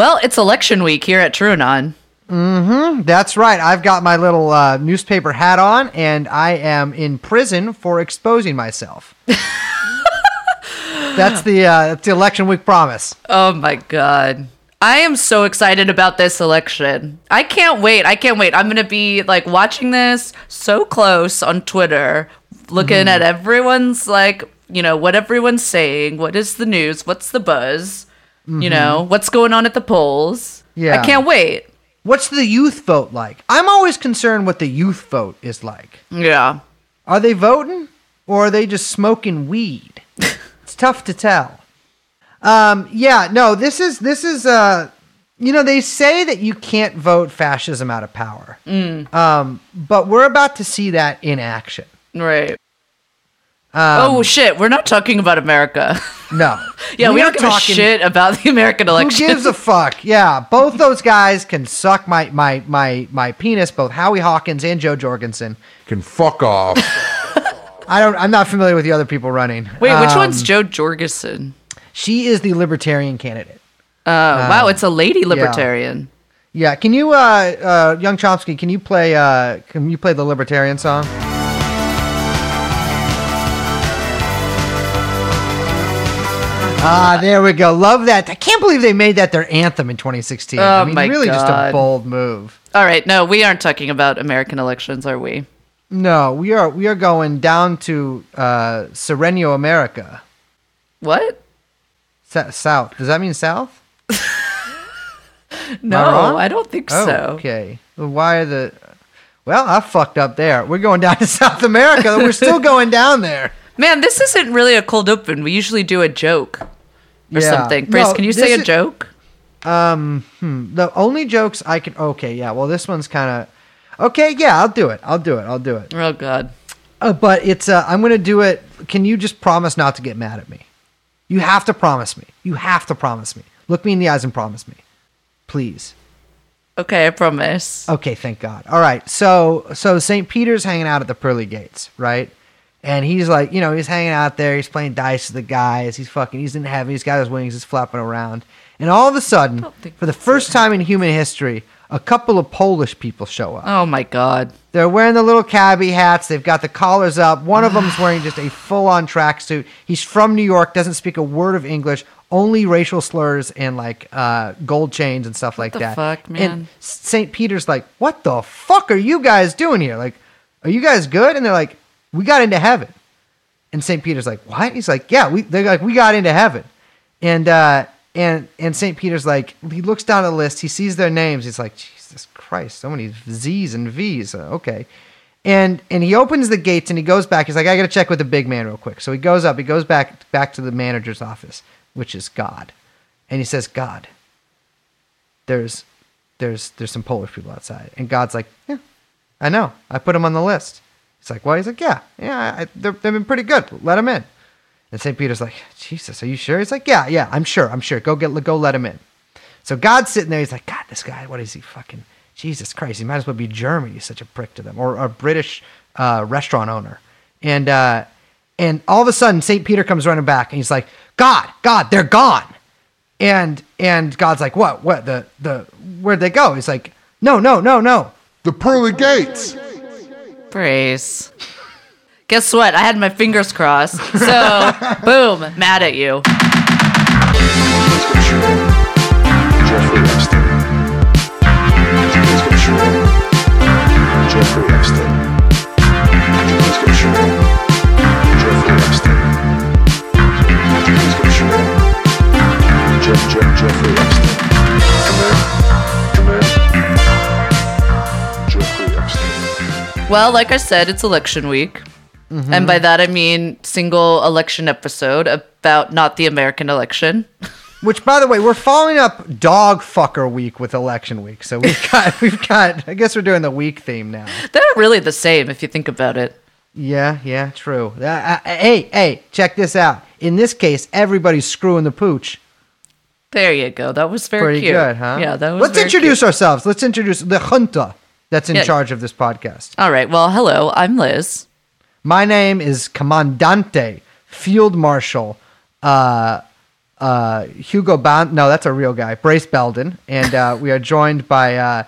Well, it's election week here at TrueAnon. That's right. I've got my little uh, newspaper hat on, and I am in prison for exposing myself. that's the uh, that's the election week promise. Oh my god. I am so excited about this election. I can't wait. I can't wait. I'm going to be like watching this so close on Twitter, looking Mm-hmm. at everyone's like, you know, what everyone's saying, what is the news, what's the buzz, you know, what's going on at the polls. Mm-hmm. Yeah. I can't wait. What's the youth vote like? I'm always concerned what the youth vote is like. Yeah. Are they voting or are they just smoking weed? it's tough to tell. Um, yeah, no, this is this is uh you know, they say that you can't vote fascism out of power. Um, but we're about to see that in action. Right. Um, oh shit, we're not talking about America. no. yeah, we, are don't give a shit about the American election. Who gives a fuck? Yeah, both those guys can suck my my my my penis. Both Howie Hawkins and Jo Jorgensen. Can fuck off. I don't. I'm not familiar with the other people running. Wait, which Um, one's Jo Jorgensen? She is the libertarian candidate. Oh, wow, it's a lady libertarian. Yeah. Can you, uh, uh, Young Chomsky? Can you play? Uh, can you play the libertarian song? Ah, there we go. Love that. I can't believe they made that their anthem in 2016. I Oh mean, my really just a bold move. All right, no, we aren't talking about American elections, are we? No, we are we are going down to uh, Sereno America, What? Sa- south. Does that mean south? No, wrong? I don't think Oh, so. okay. Well, why are the? Well, I fucked up there. We're going down to South America. We're still going down there. Man, this isn't really a cold open. We usually do a joke or Yeah. something. Brace, No, can you say a is- joke? Um, hmm, the only jokes I can. Okay, yeah. Well, this one's kind of. Okay, yeah. I'll do it. I'll do it. I'll do it. Oh God. Uh, but it's. Uh, I'm gonna do it. Can you just promise not to get mad at me? You have to promise me. You have to promise me. Look me in the eyes and promise me, please. Okay, I promise. Okay, thank God. All right, so so St. Peter's hanging out at the pearly gates, right? And he's like, you know, he's hanging out there. He's playing dice with the guys. He's fucking. He's in heaven. He's got his wings. He's flapping around. And all of a sudden, for the first time in human history, a couple of Polish people show up. Oh my God. They're wearing the little cabbie hats. They've got the collars up. One of them's wearing just a full-on tracksuit. He's from New York. Doesn't speak a word of English. Only racial slurs and like uh, gold chains and stuff like the that. fuck, man? And St. Peter's like, "What the fuck are you guys doing here? Like, are you guys good?" And they're like, "We got into heaven." And St. Peter's like, "What?" He's like, "Yeah, we." They're like, "We got into heaven," and uh, and and St. Peter's like, he looks down the list, he sees their names, he's like, "Jesus Christ, so many Z's and V's." Uh, okay, and and he opens the gates and he goes back. He's like, "I got to check with the big man real quick." So he goes up, he goes back back to the manager's office, which is God, and he says, "God, there's there's there's some Polish people outside," and God's like, "Yeah, I know. I put them on the list." He's like, well, He's like, "Yeah, yeah, I, they're, they've been pretty good. Let them in." And St. Peter's like, "Jesus, are you sure?" He's like, "Yeah, yeah, I'm sure. I'm sure. Go get go let him in." So God's sitting there. He's like, "God, this guy, what is he fucking? Jesus Christ, he might as well be German. He's such a prick to them, or a British uh, restaurant owner." And uh, and all of a sudden, St. Peter comes running back, and he's like, "God, God, they're gone." And and God's like, "What? What? The the where'd they go?" He's like, "No, no, no, no." The pearly gates. Brace. Guess what? I had my fingers crossed. So, boom, mad at you. Jeffrey Well, like I said, it's election week. Mm-hmm. And by that I mean single election episode about not the American election. Which, by the way, we're following up Dog Fucker Week with Election Week. So we've got, we've got. I guess we're doing the week theme now. They're really the same if you think about it. Yeah, yeah, true. Uh, uh, hey, hey, check this out. In this case, everybody's screwing the pooch. There you go. That was very Pretty cute. good, huh? Yeah, that was Let's introduce cute. ourselves. Let's introduce the junta that's in Yeah. charge of this podcast. All right. Well, hello. I'm Liz. My name is Commandante Field Marshal uh, uh, Hugo Ban. No, that's a real guy, Brace Belden, and uh, we are joined by uh,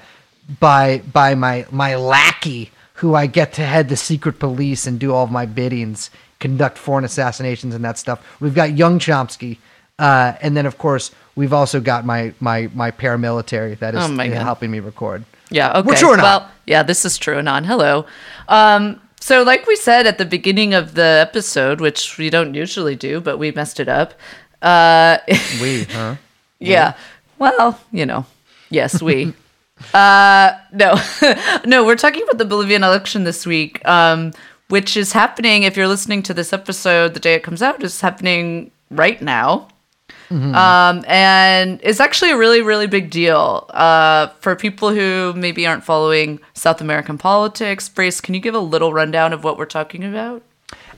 by by my my lackey, who I get to head the secret police and do all of my biddings, conduct foreign assassinations and that stuff. We've got Young Chomsky, uh, and then of course we've also got my my my paramilitary that is Oh helping me record. Yeah, okay. We're true or not? Well, yeah, this is TrueAnon. Hello. Um, so like we said at the beginning of the episode, which we don't usually do, but we messed it up. Uh, We, huh? yeah. Well, you know. Yes, we. uh, no, no, we're talking about the Bolivian election this week, um, which is happening. If you're listening to this episode, the day it comes out is happening right now. Um, and it's actually a really, really big deal uh, for people who maybe aren't following South American politics. Brace, can you give a little rundown of what we're talking about?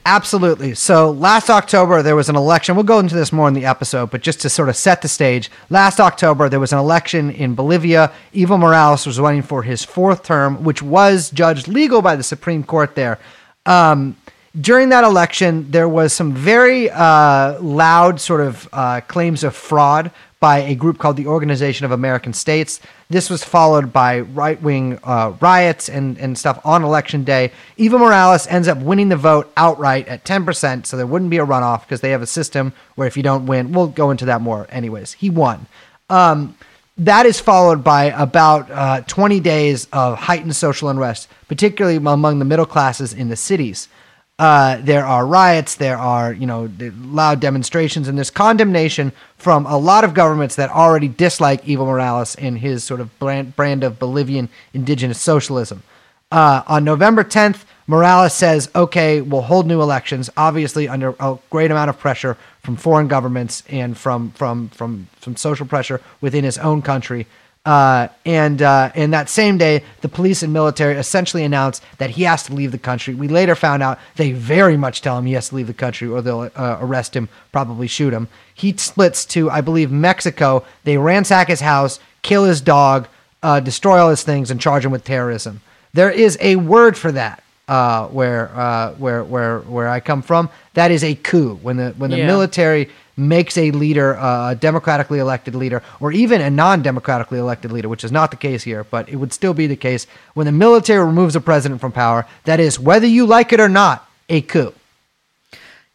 Absolutely. So last October, there was an election. We'll go into this more in the episode, but just to sort of set the stage, last October, there was an election in Bolivia. Evo Morales was running for his fourth term, which was judged legal by the Supreme Court there. Um, during that election, there was some very uh, loud sort of uh, claims of fraud by a group called the Organization of American States. This was followed by right wing uh, riots and, and stuff on election day. Evo Morales ends up winning the vote outright at 10%, so there wouldn't be a runoff because they have a system where if you don't win, we'll go into that more anyways. He won. Um, that is followed by about uh, 20 days of heightened social unrest, particularly among the middle classes in the cities. Uh, there are riots, there are you know loud demonstrations, and there's condemnation from a lot of governments that already dislike Evo Morales and his sort of brand, brand of Bolivian indigenous socialism. Uh, on November 10th, Morales says, okay, we'll hold new elections, obviously under a great amount of pressure from foreign governments and from, from, from, from social pressure within his own country. Uh, and uh, in that same day, the police and military essentially announced that he has to leave the country. We later found out they very much tell him he has to leave the country or they'll uh, arrest him, probably shoot him. He splits to, I believe, Mexico. They ransack his house, kill his dog, uh, destroy all his things, and charge him with terrorism. There is a word for that. Uh, where uh, where where where I come from, that is a coup. When the when the Yeah. military makes a leader uh, a democratically elected leader, or even a non-democratically elected leader, which is not the case here, but it would still be the case when the military removes a president from power. That is, whether you like it or not, a coup.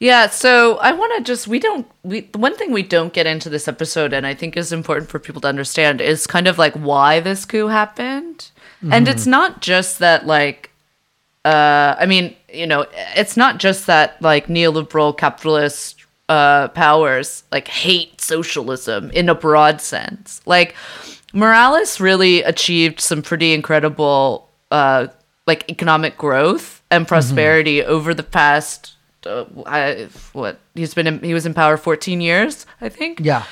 Yeah, so I want to just we don't we the one thing we don't get into this episode and I think is important for people to understand is kind of like why this coup happened. And it's not just that like uh I mean, you know, it's not just that like neoliberal capitalist uh powers like hate socialism in a broad sense. Like Morales really achieved some pretty incredible uh like economic growth and prosperity over the past uh, I, what he's been in, he was in power 14 years I think Yeah.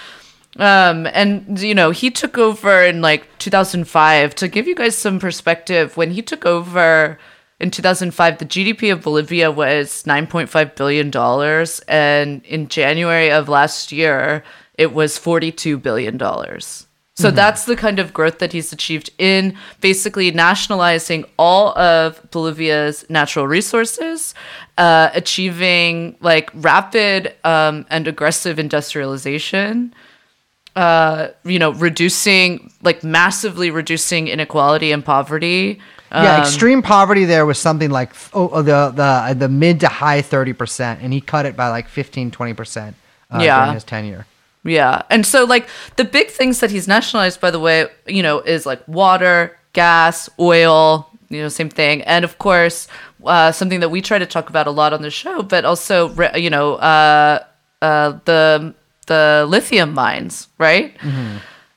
um and you know he took over in like 2005 to give you guys some perspective when he took over in 2005 the gdp of bolivia was 9.5 billion dollars and in january of last year it was 42 billion dollars. So that's the kind of growth that he's achieved in basically nationalizing all of Bolivia's natural resources, uh, achieving like rapid um, and aggressive industrialization, uh, you know, reducing like massively reducing inequality and poverty. Yeah, Um, extreme poverty there was something like oh, oh, the the the mid to high 30%, and he cut it by like 15, 20% uh, Yeah. during his tenure. Yeah. And so like the big things that he's nationalized by the way, you know, is like water, gas, oil, you know, same thing. And of course, uh, something that we try to talk about a lot on the show, but also you know, uh, uh, the the lithium mines, right?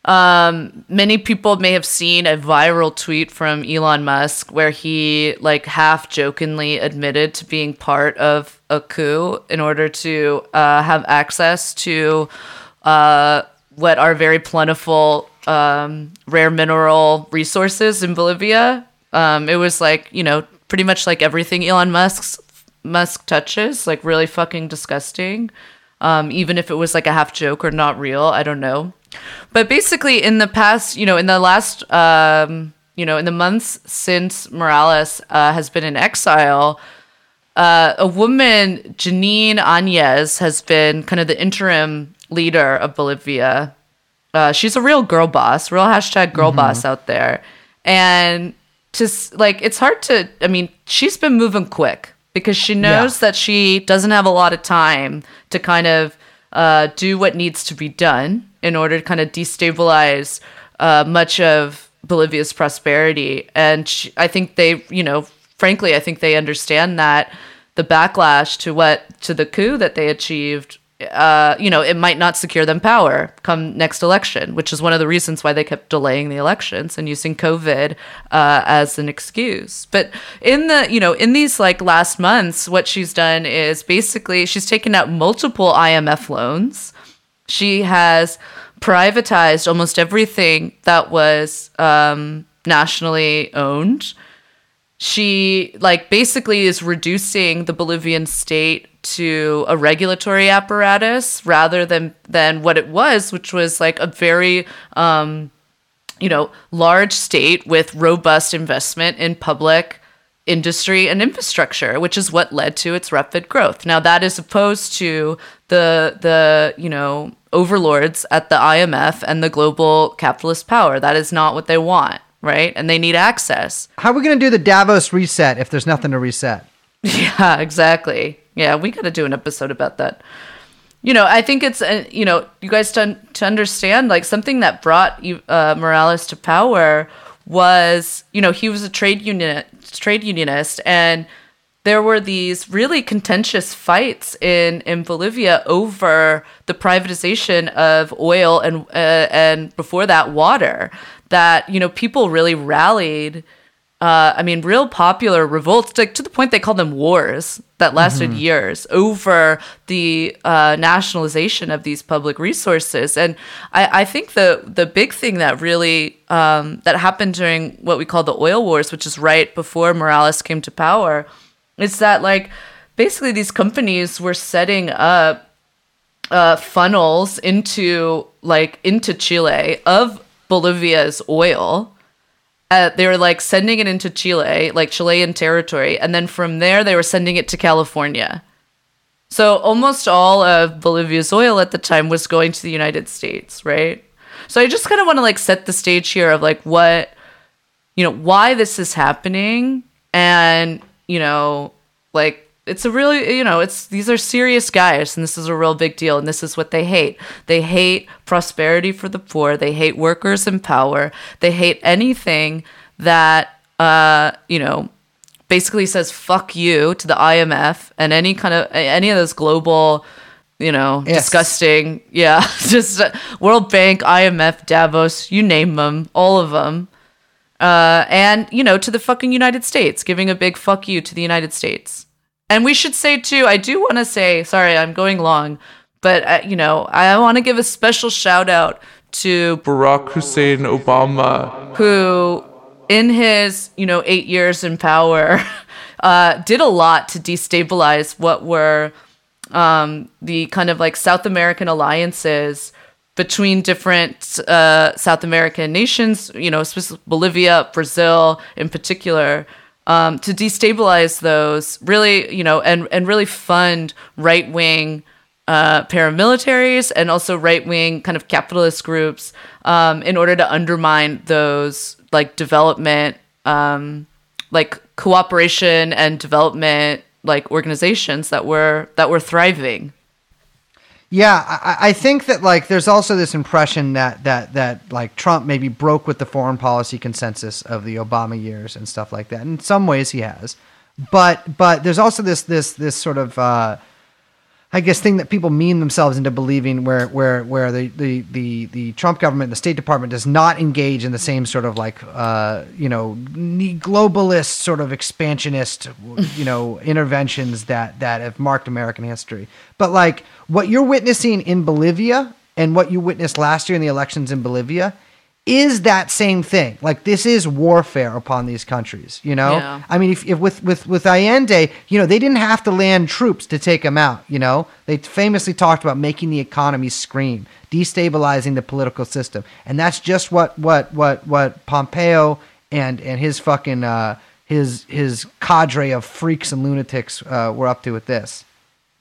Um, many people may have seen a viral tweet from Elon Musk where he like half jokingly admitted to being part of a coup in order to uh, have access to uh, what are very plentiful um, rare mineral resources in Bolivia. Um, it was like you know pretty much like everything Elon Musk's Musk touches, like really fucking disgusting. Um, even if it was like a half joke or not real, I don't know. But basically, in the past, you know, in the last, um, you know, in the months since Morales uh, has been in exile, uh, a woman, Jeanine Áñez, has been kind of the interim leader of Bolivia. Uh, she's a real girl boss, real hashtag girl boss out there. And just like, it's hard to, I mean, she's been moving quick because she knows that she doesn't have a lot of time to kind of uh, do what needs to be done in order to kind of destabilize uh, much of Bolivia's prosperity. And she, I think they, you know, frankly, I think they understand that the backlash to what to the coup that they achieved uh, you know, it might not secure them power come next election, which is one of the reasons why they kept delaying the elections and using COVID uh, as an excuse. But in the, you know, in these like last months, what she's done is basically she's taken out multiple IMF loans. She has privatized almost everything that was um, nationally owned she like basically is reducing the Bolivian state to a regulatory apparatus rather than than what it was, which was like a very um, you know large state with robust investment in public industry and infrastructure, which is what led to its rapid growth. Now that is opposed to the the you know overlords at the IMF and the global capitalist power. That is not what they want, right? And they need access. How are we going to do the Davos reset if there's nothing to reset? Yeah, exactly. Yeah, we got to do an episode about that. You know, I think it's uh, you know, you guys to to understand like something that brought uh, Morales to power was you know he was a trade union trade unionist and there were these really contentious fights in in Bolivia over the privatization of oil and uh, and before that water that you know people really rallied uh, I mean, real popular revolts, like to the point they called them wars that lasted years over the uh, nationalization of these public resources. And I, I think the the big thing that really um, that happened during what we call the oil wars, which is right before Morales came to power, is that like basically these companies were setting up uh, funnels into like into Chile of Bolivia's oil uh, they were like sending it into Chile, like Chilean territory, and then from there they were sending it to California. So almost all of Bolivia's oil at the time was going to the United States, right? So I just kind of want to like set the stage here of like what, you know, why this is happening, and you know, like it's a really you know it's these are serious guys and this is a real big deal and this is what they hate they hate prosperity for the poor they hate workers in power they hate anything that uh you know basically says fuck you to the IMF and any kind of any of those global you know Yes. disgusting yeah just uh, World Bank IMF Davos you name them all of them uh, and you know to the fucking United States, giving a big fuck you to the United States. And we should say too, I do want to say, sorry, I'm going long, but uh, you know, I want to give a special shout out to Barack Hussein Obama. who, in his you know eight years in power, uh, did a lot to destabilize what were um, the kind of like South American alliances between different uh, South American nations, you know, specifically Bolivia, Brazil in particular, um, to destabilize those really, you know, and, and really fund right wing uh, paramilitaries and also right wing kind of capitalist groups um, in order to undermine those like development, um, like cooperation and development like organizations that were that were thriving. Yeah, I, I think that like there's also this impression that that that like Trump maybe broke with the foreign policy consensus of the Obama years and stuff like that. In some ways, he has, but but there's also this this this sort of uh, I guess thing that people mean themselves into believing where where where the the the, the Trump government, the State Department does not engage in the same sort of like uh, you know globalist sort of expansionist you know interventions that that have marked American history. But like what you're witnessing in Bolivia and what you witnessed last year in the elections in Bolivia is that same thing. Like this is warfare upon these countries, you know? Yeah. I mean, if, if with, with, with Allende, you know, they didn't have to land troops to take him out, you know? They famously talked about making the economy scream, destabilizing the political system. And that's just what, what, what, what Pompeo and, and his fucking, uh, his, his cadre of freaks and lunatics, uh, were up to with this.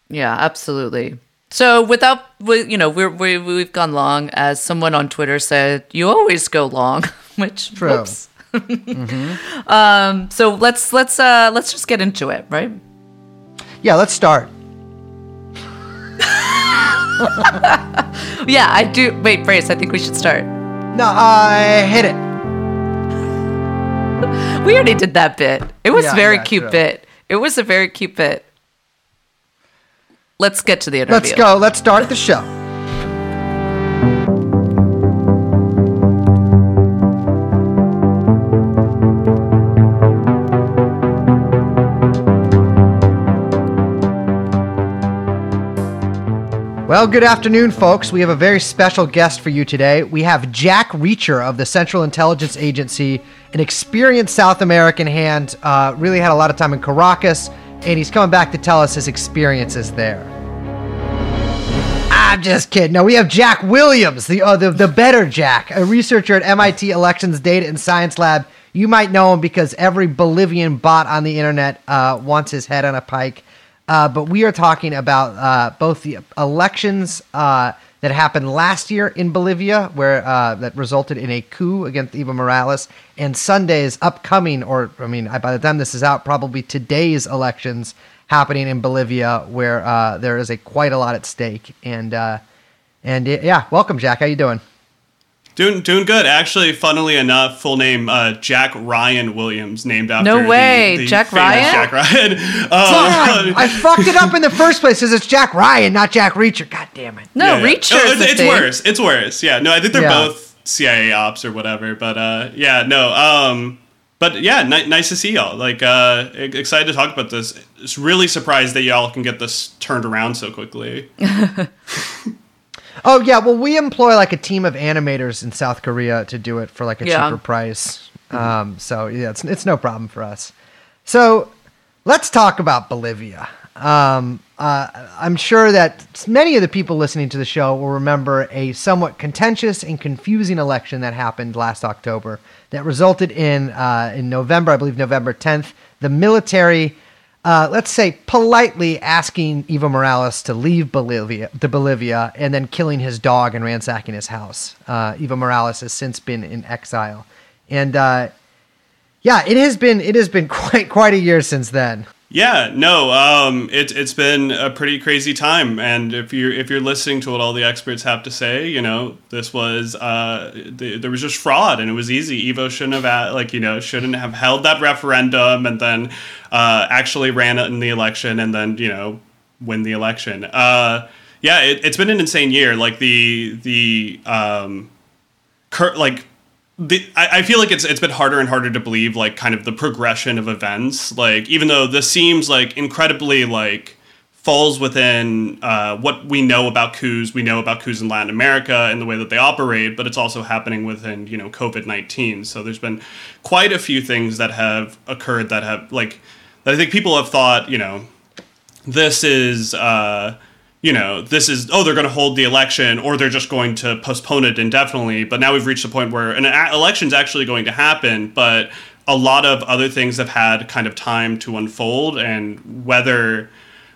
Yeah, absolutely. So without, you know, we're, we we've gone long. As someone on Twitter said, you always go long, which True. whoops. um, so let's let's uh let's just get into it, right? Yeah, let's start. Yeah, I do. Wait, Brace, I think we should start. No, I hit it. We already did that bit. It was Yeah, very yeah, cute true. bit. It was a very cute bit. Let's get to the interview. Let's go. Let's start the show. Well, good afternoon, folks. We have a very special guest for you today. We have Jack Reacher of the Central Intelligence Agency, an experienced South American hand, uh, really had a lot of time in Caracas, and he's coming back to tell us his experiences there. I'm just kidding. No, we have Jack Williams, the uh, the, the better Jack, a researcher at MIT Elections Data and Science Lab. You might know him because every Bolivian bot on the internet uh, wants his head on a pike. Uh, but we are talking about uh, both the elections uh, that happened last year in Bolivia, where uh, that resulted in a coup against Evo Morales, and Sunday's upcoming, or I mean, by the time this is out, probably today's elections happening in Bolivia, where uh, there is a quite a lot at stake. And uh, and uh, yeah, welcome, Jack. How you doing? Doing doing good. Actually, funnily enough, full name uh, Jack Ryan Williams, named after No way, the Jack Ryan? Jack Ryan. Uh, Damn, I fucked it up in the first place because it's Jack Ryan, not Jack Reacher. God damn it. No, yeah, yeah. Reacher Oh, it's, it's worse. It's worse. Yeah. No, I think they're Yeah. both CIA ops or whatever. But uh, yeah, no. Um, but yeah, ni- nice to see y'all. Like, uh, excited to talk about this. It's really surprised that y'all can get this turned around so quickly. Oh yeah, well we employ like a team of animators in South Korea to do it for like a Yeah. cheaper price. Um, so yeah, it's it's no problem for us. So let's talk about Bolivia. Um, uh, I'm sure that many of the people listening to the show will remember a somewhat contentious and confusing election that happened last October that resulted in uh, in November, I believe November 10th, the military uh, let's say politely asking Evo Morales to leave Bolivia, to Bolivia, and then killing his dog and ransacking his house. Uh, Evo Morales has since been in exile, and uh, yeah, it has been it has been quite quite a year since then. Yeah, no, um, it, it's been a pretty crazy time, and if you're if you're listening to what all the experts have to say, you know, this was uh, th- there was just fraud, and it was easy. Evo shouldn't have like you know shouldn't have held that referendum, and then uh, actually ran in the election, and then you know win the election. Uh, yeah, it, it's been an insane year. Like the the um, cur- like the, I, I feel like it's it's been harder and harder to believe like kind of the progression of events. Like even though this seems like incredibly like falls within uh, what we know about coups we know about coups in Latin America and the way that they operate but it's also happening within you know COVID-19 so there's been quite a few things that have occurred that have like that I think people have thought you know this is uh, you know this is oh they're going to hold the election or they're just going to postpone it indefinitely. But now we've reached a point where an a- election's actually going to happen but a lot of other things have had kind of time to unfold and whether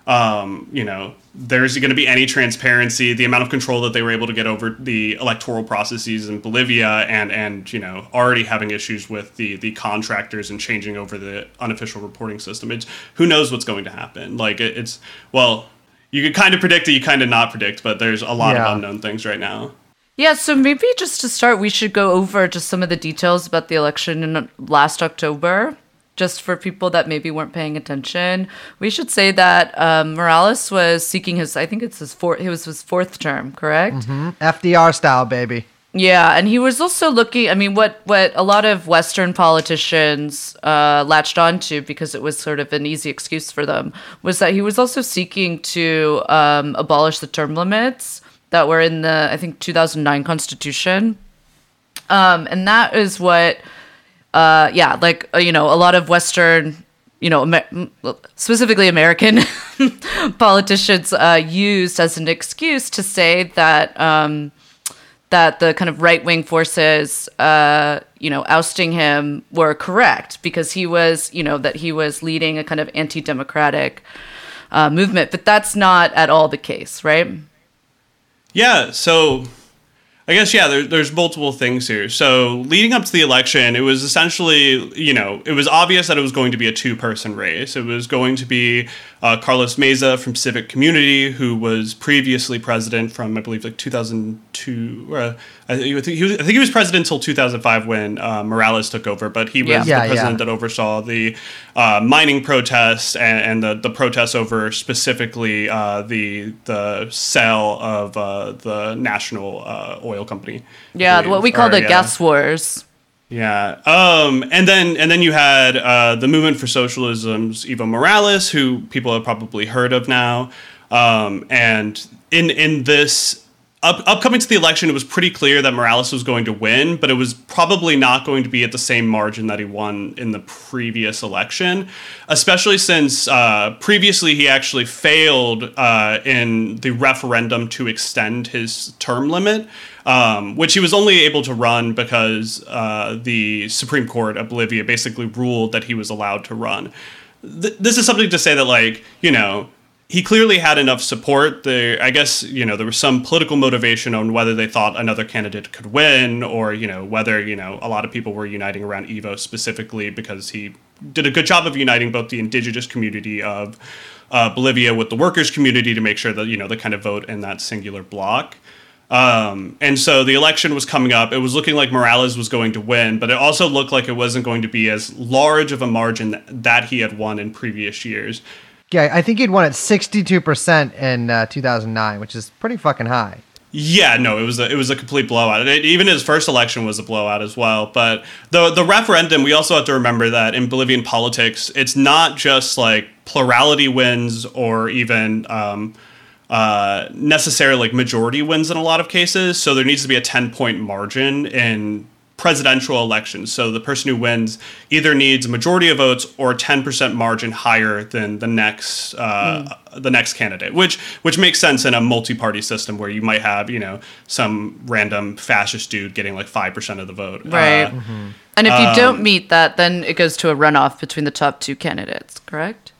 um, you know there's going to be any transparency the amount of control that they were able to get over the electoral processes in Bolivia and and you know already having issues with the the contractors and changing over the unofficial reporting system. It's who knows what's going to happen. Like it, it's well you could kind of predict it you kind of not predict but there's a lot Yeah. of unknown things right now Yeah, so maybe just to start, we should go over just some of the details about the election in last October, just for people that maybe weren't paying attention. We should say that um, Morales was seeking his, I think it's his fourth, it was his fourth term, correct? FDR style, baby. Yeah, and he was also looking. I mean, what what a lot of Western politicians uh, latched onto because it was sort of an easy excuse for them was that he was also seeking to um, abolish the term limits that were in the I think 2009 Constitution, um, and that is what, uh, yeah, like uh, you know, a lot of Western. You know, specifically American politicians uh, used as an excuse to say that um, that the kind of right wing forces, uh, you know, ousting him were correct because he was, you know, that he was leading a kind of anti democratic uh, movement. But that's not at all the case, right? Yeah, so I guess yeah, there, there's multiple things here. So leading up to the election, it was essentially you know it was obvious that it was going to be a two-person race. It was going to be uh, Carlos Mesa from Civic Community, who was previously president from I believe like 2002. Uh, I, think he was, I think he was president until 2005 when uh, Morales took over, but he was Yeah. the Yeah, president yeah. that oversaw the uh, mining protests and, and the, the protests over specifically uh, the the sale of uh, the national uh, oil company. Yeah, what we call Or, the yeah. gas wars. Yeah. Um, and then and then you had uh, the Movement for Socialism's Evo Morales, who people have probably heard of now. Um, and in in this up, upcoming to the election, it was pretty clear that Morales was going to win, but it was probably not going to be at the same margin that he won in the previous election, especially since uh, previously he actually failed uh, in the referendum to extend his term limit, um, which he was only able to run because uh, the Supreme Court of Bolivia basically ruled that he was allowed to run. Th- this is something to say that, like, you know, he clearly had enough support. I guess you know there was some political motivation on whether they thought another candidate could win, or you know whether you know a lot of people were uniting around Evo specifically because he did a good job of uniting both the indigenous community of uh, Bolivia with the workers' community to make sure that you know they kind of vote in that singular block. Um, and so the election was coming up. It was looking like Morales was going to win, but it also looked like it wasn't going to be as large of a margin that he had won in previous years. Yeah, I think he'd won at 62% in uh, 2009, which is pretty fucking high. Yeah, no, it was a, it was a complete blowout. It, even his first election was a blowout as well. But the the referendum, we also have to remember that in Bolivian politics, it's not just like plurality wins or even um, uh, necessarily like majority wins in a lot of cases. So there needs to be a ten point margin in presidential elections. So the person who wins either needs a majority of votes or a 10% margin higher than the next uh, the next candidate, which which makes sense in a multi-party system where you might have you know some random fascist dude getting like five percent of the vote. Right. Uh, And if you Um, don't meet that, then it goes to a runoff between the top two candidates, correct?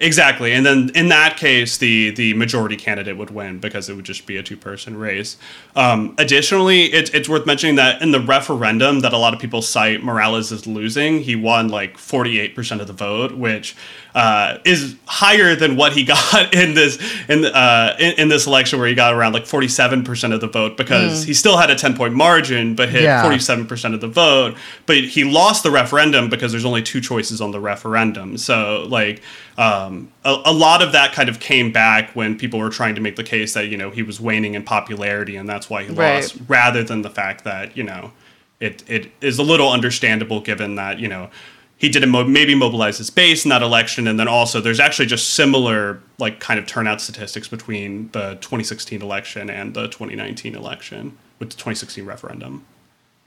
Exactly, and then in that case, the the majority candidate would win because it would just be a two person race. Um, additionally, it's it's worth mentioning that in the referendum that a lot of people cite Morales as losing, he won like forty eight percent of the vote, which uh, is higher than what he got in this in uh, in, in this election where he got around like forty seven percent of the vote because he still had a ten point margin but hit Yeah. forty seven percent of the vote. But he lost the referendum because there's only two choices on the referendum. So like um, a, a lot of that kind of came back when people were trying to make the case that you know he was waning in popularity and that's why he Right. lost, rather than the fact that you know it it is a little understandable given that you know he didn't mo- maybe mobilize his base in that election and then also there's actually just similar like kind of turnout statistics between the 2016 election and the 2019 election with the 2016 referendum.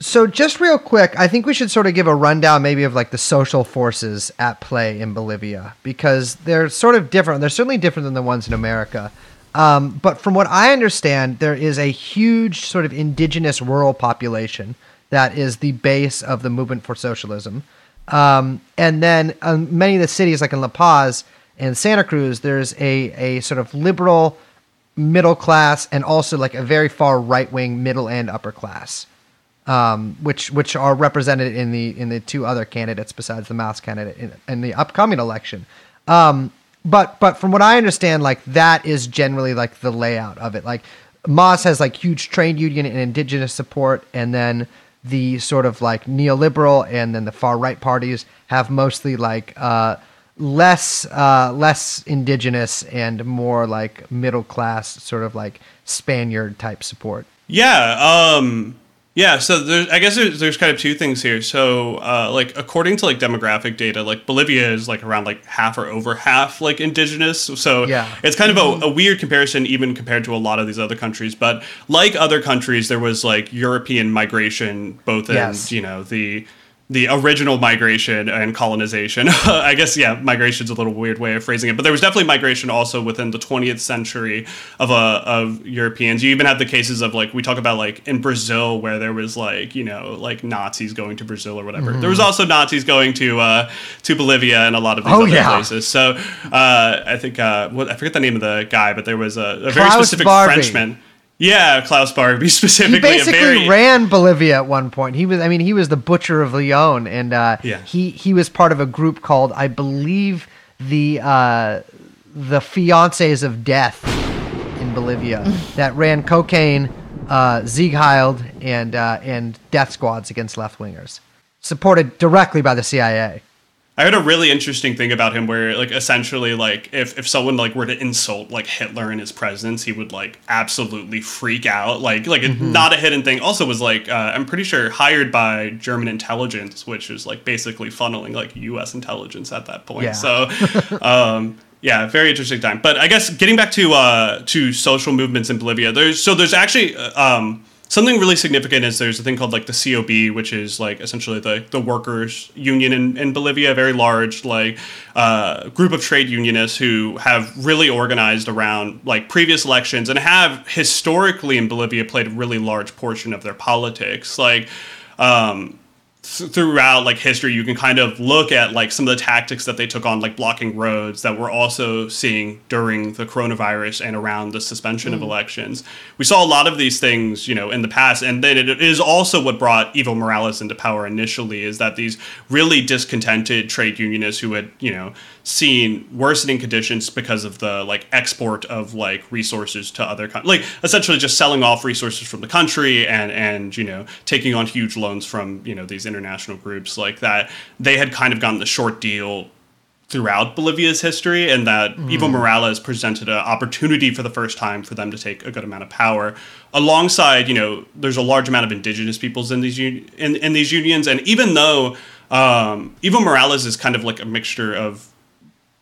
So just real quick, I think we should sort of give a rundown maybe of like the social forces at play in Bolivia because they're sort of different. They're certainly different than the ones in America. Um, but from what I understand, there is a huge sort of indigenous rural population that is the base of the movement for socialism. Um, and then um, many of the cities, like in La Paz and Santa Cruz, there's a, a sort of liberal middle class and also like a very far right wing middle and upper class um, which which are represented in the in the two other candidates besides the MAS candidate in, in the upcoming election. Um, but but from what I understand, like that is generally like the layout of it. Like MAS has like huge trade union and indigenous support, and then the sort of like neoliberal and then the far right parties have mostly like uh, less uh, less indigenous and more like middle class sort of like Spaniard type support. Yeah, um yeah, so there's I guess there's, there's kind of two things here. So uh like according to like demographic data, like Bolivia is like around like half or over half like indigenous. So Yeah. it's kind of a, a weird comparison even compared to a lot of these other countries, but like other countries there was like European migration both in, Yes. you know, the the original migration and colonization. I guess yeah, migration's a little weird way of phrasing it, but there was definitely migration also within the 20th century of uh, of Europeans. You even have the cases of like we talk about like in Brazil where there was like you know like Nazis going to Brazil or whatever. There was also Nazis going to uh, to Bolivia and a lot of these Oh, other yeah. places. So uh, I think uh, what I forget the name of the guy, but there was a, a very specific Barbie. Frenchman. Yeah, Klaus Barbie He specifically. He basically very, ran Bolivia at one point. He was, I mean, he was the butcher of Lyon, and uh, Yeah. he he was part of a group called, I believe, the uh, the Fiancés of Death in Bolivia that ran cocaine, uh, Sieg Heiled, and uh, and death squads against left wingers, supported directly by the CIA. I heard a really interesting thing about him where like essentially like if, if someone like were to insult like Hitler in his presence, he would like absolutely freak out. Like like it's not a hidden thing. Also was like uh, I'm pretty sure hired by German intelligence, which is like basically funneling like US intelligence at that point. Yeah. So um yeah, very interesting time. But I guess getting back to uh to social movements in Bolivia, there's so there's actually uh, um something really significant is there's a thing called like the COB, which is like essentially the, the workers union in, in Bolivia, a very large like uh, group of trade unionists who have really organized around like previous elections and have historically in Bolivia played a really large portion of their politics. Like um, throughout like history you can kind of look at like some of the tactics that they took on like blocking roads that we're also seeing during the coronavirus and around the suspension of mm. elections. We saw a lot of these things you know in the past and then it is also what brought evo morales into power initially is that these really discontented trade unionists who had you know seen worsening conditions because of the like export of like resources to other countries like essentially just selling off resources from the country and and you know taking on huge loans from you know these international groups like that. They had kind of gotten the short deal throughout Bolivia's history, and that Evo Morales presented an opportunity for the first time for them to take a good amount of power. Alongside, you know, there's a large amount of indigenous peoples in these un- in, in these unions, and even though um, Evo Morales is kind of like a mixture of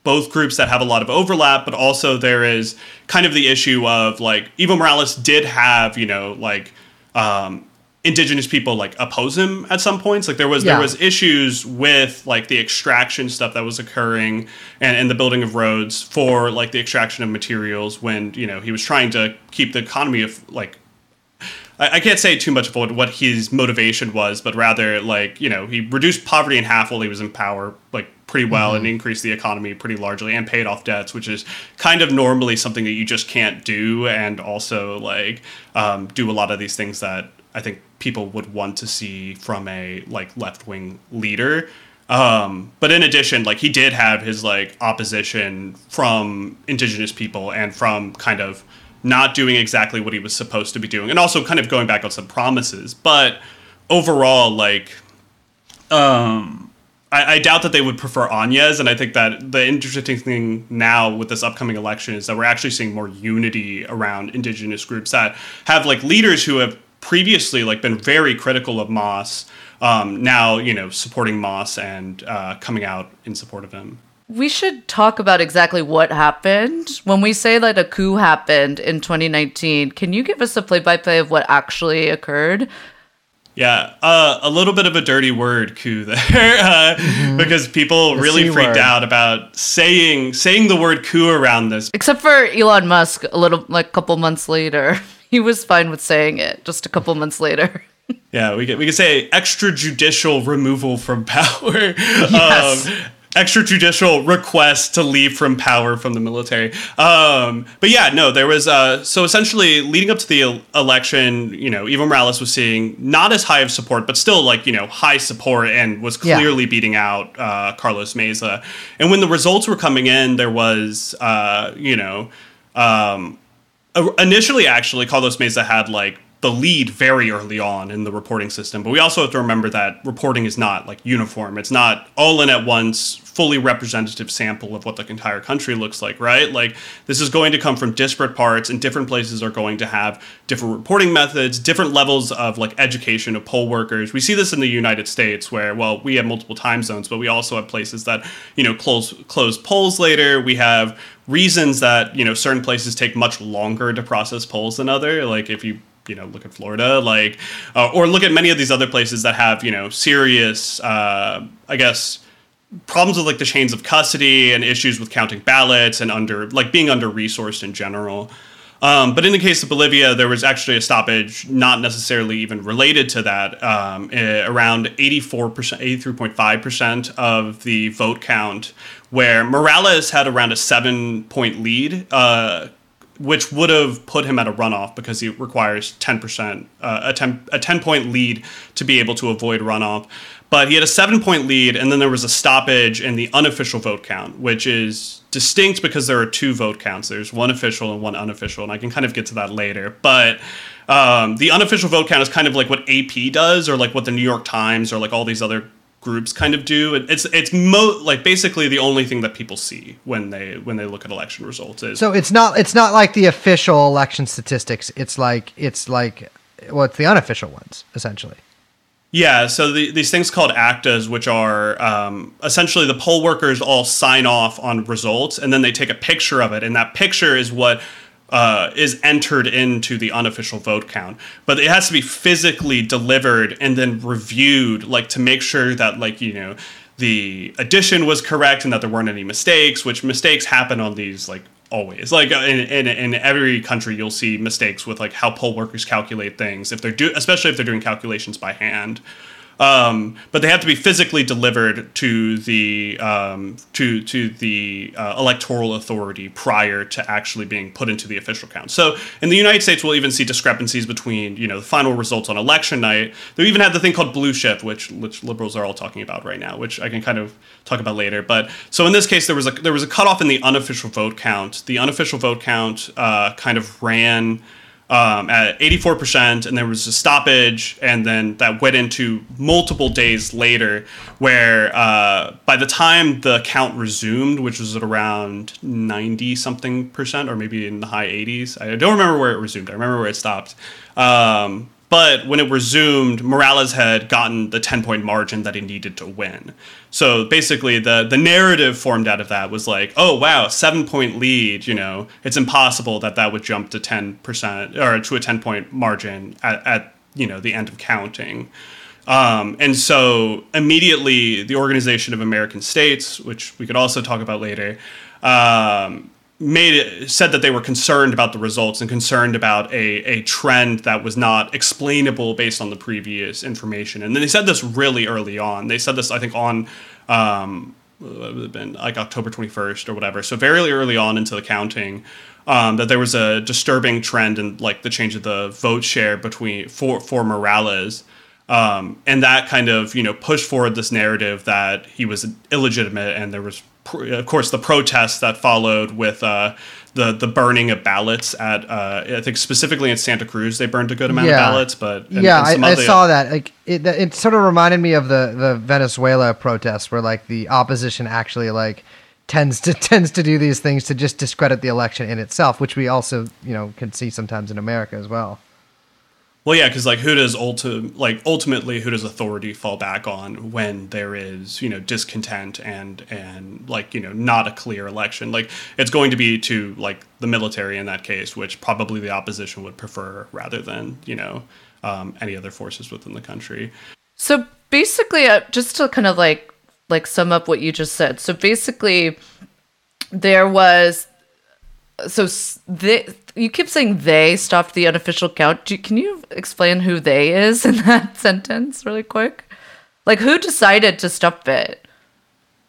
both groups that have a lot of overlap, but also there is kind of the issue of like Evo Morales did have, you know, like um, indigenous people like oppose him at some points. Like there was Yeah. there was issues with like the extraction stuff that was occurring and, and the building of roads for like the extraction of materials when, you know, he was trying to keep the economy of like I, I can't say too much of what, what his motivation was, but rather like you know he reduced poverty in half while he was in power, like pretty well, and increased the economy pretty largely, and paid off debts, which is kind of normally something that you just can't do, and also like um, do a lot of these things that I think people would want to see from a like left wing leader. Um, but in addition, like he did have his like opposition from indigenous people and from kind of not doing exactly what he was supposed to be doing, and also kind of going back on some promises. But overall, like, um, I, I doubt that they would prefer Áñez, and I think that the interesting thing now with this upcoming election is that we're actually seeing more unity around indigenous groups that have like leaders who have previously like been very critical of MAS. Um, now, you know, supporting MAS and uh, coming out in support of him. We should talk about exactly what happened. When we say that a coup happened in 2019, can you give us a play by play of what actually occurred? Yeah, uh, a little bit of a dirty word coup there, uh, because people really C freaked word. out about saying saying the word coup around this. Except for Elon Musk, a little like a couple months later. He was fine with saying it just a couple months later. Yeah, we could we could say extrajudicial removal from power. Yes. Um, extrajudicial request to leave from power from the military. Um, but yeah, no, there was uh, so essentially leading up to the election, you know, Evo Morales was seeing not as high of support, but still like you know high support, and was Yeah. clearly beating out uh, Carlos Mesa. And when the results were coming in, there was uh, you know. Um, initially actually carlos mesa had like the lead very early on in the reporting system but we also have to remember that reporting is not like uniform. It's not all in at once fully representative sample of what the entire country looks like right? Like this is going to come from disparate parts and different places are going to have different reporting methods different levels of like education of poll workers. We see this in the united states where well we have multiple time zones but we also have places that you know close close polls later. We have reasons that you know certain places take much longer to process polls than other. Like if you you know look at Florida, like uh, or look at many of these other places that have you know serious, uh, I guess problems with like the chains of custody and issues with counting ballots and under like being under resourced in general. Um, but in the case of Bolivia, there was actually a stoppage not necessarily even related to that. Um, eh, around 84%, 83.5% of the vote count, where Morales had around a seven point lead, uh, which would have put him at a runoff because he requires 10%, uh, a, 10, a 10 point lead to be able to avoid runoff. But he had a seven point lead, and then there was a stoppage in the unofficial vote count, which is distinct because there are two vote counts. There's one official and one unofficial, and I can kind of get to that later. But um, the unofficial vote count is kind of like what AP does, or like what the New York Times, or like all these other groups kind of do. It- It's it's mo- like basically the only thing that people see when they when they look at election results is So it's not it's not like the official election statistics. It's like it's like well, it's the unofficial ones essentially. Yeah, so the, these things called actas, which are um, essentially the poll workers all sign off on results, and then they take a picture of it, and that picture is what uh, is entered into the unofficial vote count. But it has to be physically delivered and then reviewed, like to make sure that, like you know, the addition was correct and that there weren't any mistakes. Which mistakes happen on these like always like uh, in, in, in every country you'll see mistakes with like how poll workers calculate things if they're do especially if they're doing calculations by hand um, but they have to be physically delivered to the um, to to the uh, electoral authority prior to actually being put into the official count. So in the United States, we'll even see discrepancies between you know the final results on election night. They even had the thing called blue shift, which which liberals are all talking about right now, which I can kind of talk about later. But so in this case, there was a there was a cutoff in the unofficial vote count. The unofficial vote count uh, kind of ran um, at 84%, and there was a stoppage, and then that went into multiple days later, where uh, by the time the count resumed, which was at around 90 something percent, or maybe in the high 80s, I don't remember where it resumed. I remember where it stopped. Um, but when it resumed, Morales had gotten the 10 point margin that he needed to win. So basically, the, the narrative formed out of that was like, oh, wow, seven point lead, you know, it's impossible that that would jump to 10% or to a 10 point margin at, at you know, the end of counting. Um, and so immediately, the Organization of American States, which we could also talk about later, um, made it said that they were concerned about the results and concerned about a, a trend that was not explainable based on the previous information. And then they said this really early on. They said this, I think, on um, been like October 21st or whatever. So very early on into the counting, um, that there was a disturbing trend in like the change of the vote share between for for Morales. Um, and that kind of you know pushed forward this narrative that he was illegitimate, and there was of course the protests that followed with uh, the the burning of ballots at uh, I think specifically in Santa Cruz they burned a good amount Yeah. of ballots, but and- yeah, and some I, I saw that. Like it, it sort of reminded me of the the Venezuela protests, where like the opposition actually like tends to tends to do these things to just discredit the election in itself, which we also you know can see sometimes in America as well. Well, yeah, because like who does ulti- like ultimately who does authority fall back on when there is you know discontent and and like you know not a clear election? Like it's going to be to like the military in that case, which probably the opposition would prefer rather than you know um, any other forces within the country. So basically, uh, just to kind of like like sum up what you just said. So basically, there was so they you keep saying they stopped the unofficial count. Can you explain who they is in that sentence really quick? Like who decided to stop it?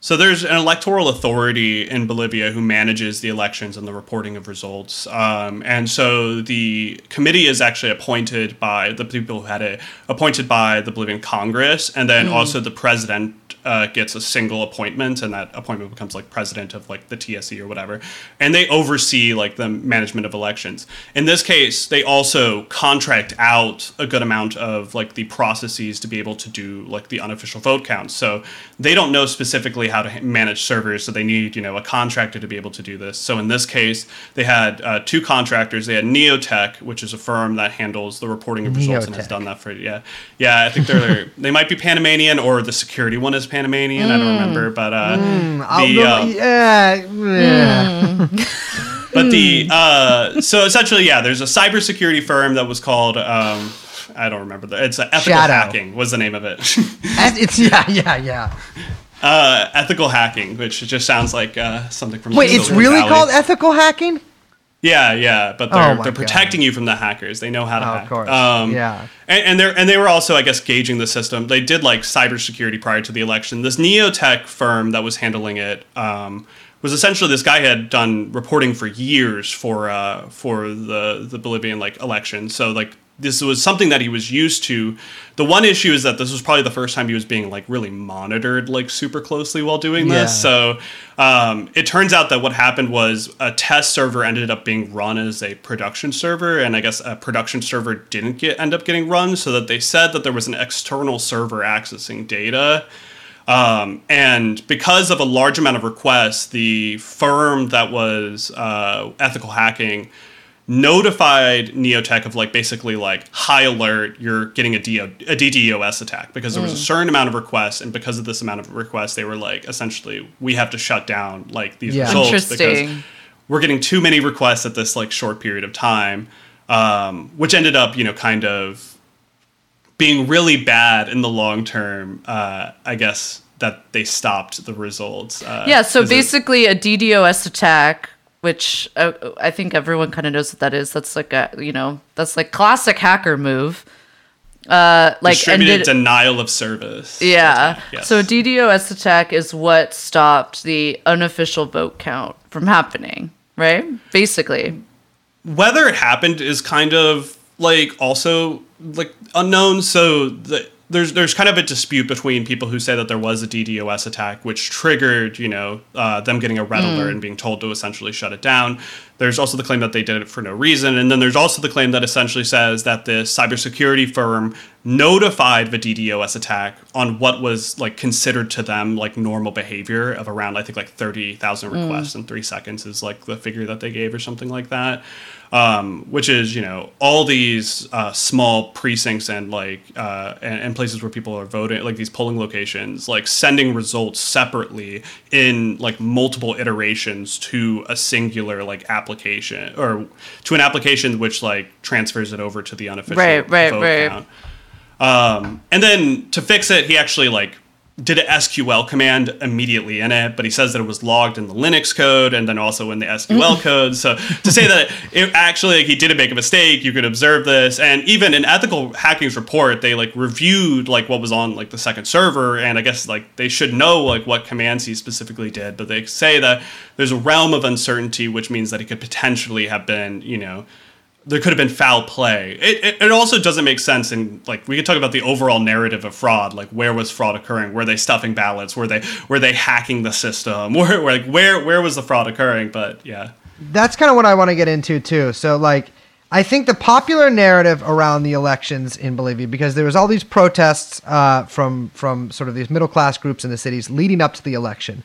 So there's an electoral authority in Bolivia who manages the elections and the reporting of results. Um, and so the committee is actually appointed by the people who had it appointed by the Bolivian Congress, and then also the president uh, gets a single appointment, and that appointment becomes like president of like the TSE or whatever, and they oversee like the management of elections. In this case, they also contract out a good amount of like the processes to be able to do like the unofficial vote counts. So they don't know specifically how to manage servers, so they need you know a contractor to be able to do this. So in this case, they had uh, two contractors. They had Neotech, which is a firm that handles the reporting of results and has done that for yeah yeah. I think they're they might be Panamanian or the security one is Panamanian. I don't remember, but uh, I'll the go- uh, yeah, yeah. But the uh, so essentially, yeah, there's a cybersecurity firm that was called um, I don't remember the it's uh, ethical Shadow. hacking was the name of it. It's yeah, yeah, yeah. uh, ethical hacking, which just sounds like uh, something from Wait, it's really Valley. called ethical hacking? Yeah, yeah, but Oh they're my they're God. protecting you from the hackers. They know how to Oh, of hack. course. Um, Yeah. and, and they're and they were also, I guess, gauging the system. They did like cybersecurity prior to the election. This neotech firm that was handling it um, was essentially this guy had done reporting for years for uh, for the the Bolivian like election. So like this was something that he was used to. The one issue is that this was probably the first time he was being like really monitored like super closely while doing Yeah. this. So um, it turns out that what happened was a test server ended up being run as a production server, and I guess a production server didn't get end up getting run, so that they said that there was an external server accessing data. Um, and because of a large amount of requests, the firm that was uh, ethical hacking notified Neotech of like basically like high alert, you're getting a, DO, a DDoS attack because there was a certain amount of requests, and because of this amount of requests, they were like essentially we have to shut down like these Yeah. results Interesting. because we're getting too many requests at this like short period of time, um, which ended up you know kind of being really bad in the long term. Uh, I guess that they stopped the results. Uh, Yeah, so 'cause it- basically a DDoS attack, which uh, I think everyone kind of knows what that is. That's like a, you know, that's like classic hacker move. Uh, like distributed ended, denial of service. yeah. attack, yes. So DDoS attack is what stopped the unofficial vote count from happening, right? Basically. whether it happened is kind of like also like unknown. So the, there's there's kind of a dispute between people who say that there was a DDoS attack, which triggered you know uh, them getting a red alert and being told to essentially shut it down. There's also the claim that they did it for no reason, and then there's also the claim that essentially says that the cybersecurity firm notified the DDoS attack on what was like considered to them like normal behavior of around I think like thirty thousand requests in three seconds is like the figure that they gave or something like that um, which is you know all these uh, small precincts and like uh, and, and places where people are voting, like these polling locations, like sending results separately in like multiple iterations to a singular like application or to an application which like transfers it over to the unofficial Right, right, vote right. count. Um, and then to fix it, he actually like did an SQL command immediately in it, but he says that it was logged in the Linux code and then also in the SQL code. So to say that it actually like, he didn't make a mistake, you could observe this. And even in ethical hacking's report, they like reviewed like what was on like the second server, and I guess like they should know like what commands he specifically did, but they say that there's a realm of uncertainty, which means that he could potentially have been, you know, there could have been foul play. It, it, it also doesn't make sense in like we could talk about the overall narrative of fraud. Like where was fraud occurring? Were they stuffing ballots? Were they were they hacking the system? Where, where like where where was the fraud occurring? But yeah, that's kind of what I want to get into too. So like I think the popular narrative around the elections in Bolivia, because there was all these protests uh, from from sort of these middle class groups in the cities leading up to the election,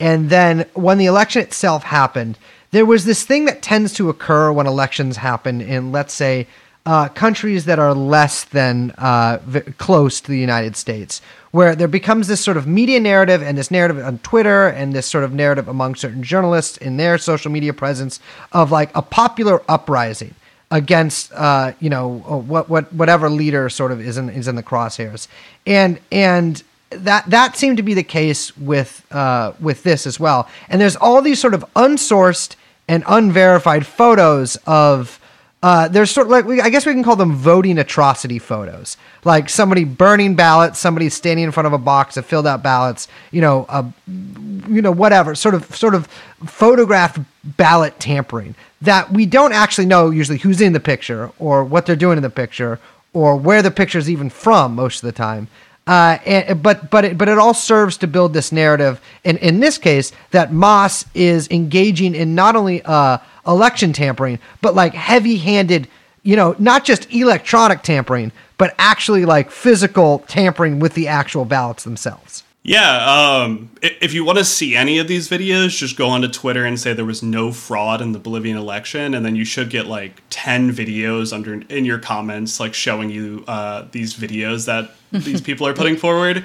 and then when the election itself happened, there was this thing that tends to occur when elections happen in, let's say, uh, countries that are less than uh, v- close to the United States, where there becomes this sort of media narrative and this narrative on Twitter and this sort of narrative among certain journalists in their social media presence of like a popular uprising against uh, you know uh, what what whatever leader sort of is in is in the crosshairs, and and that that seemed to be the case with uh, with this as well. And there's all these sort of unsourced and unverified photos of uh, there's sort of like we, I guess we can call them voting atrocity photos, like somebody burning ballots, somebody standing in front of a box of filled out ballots, you know, you know, whatever sort of sort of photographed ballot tampering that we don't actually know usually who's in the picture or what they're doing in the picture or where the picture is even from most of the time. Uh, and, but but it, but it all serves to build this narrative. And in this case, that MAS is engaging in not only uh, election tampering, but like heavy-handed, you know, not just electronic tampering, but actually like physical tampering with the actual ballots themselves. Yeah. Um, if you want to see any of these videos, just go onto Twitter and say there was no fraud in the Bolivian election, and then you should get like ten videos under in your comments, like showing you uh, these videos that these people are putting forward.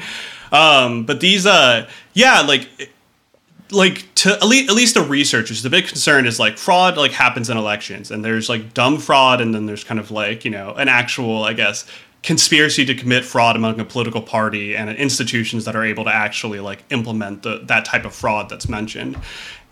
Um, but these, uh, yeah, like like to at least, at least the researchers the big concern is like fraud like happens in elections and there's like dumb fraud and then there's kind of like you know an actual i guess conspiracy to commit fraud among a political party and institutions that are able to actually like implement the, that type of fraud that's mentioned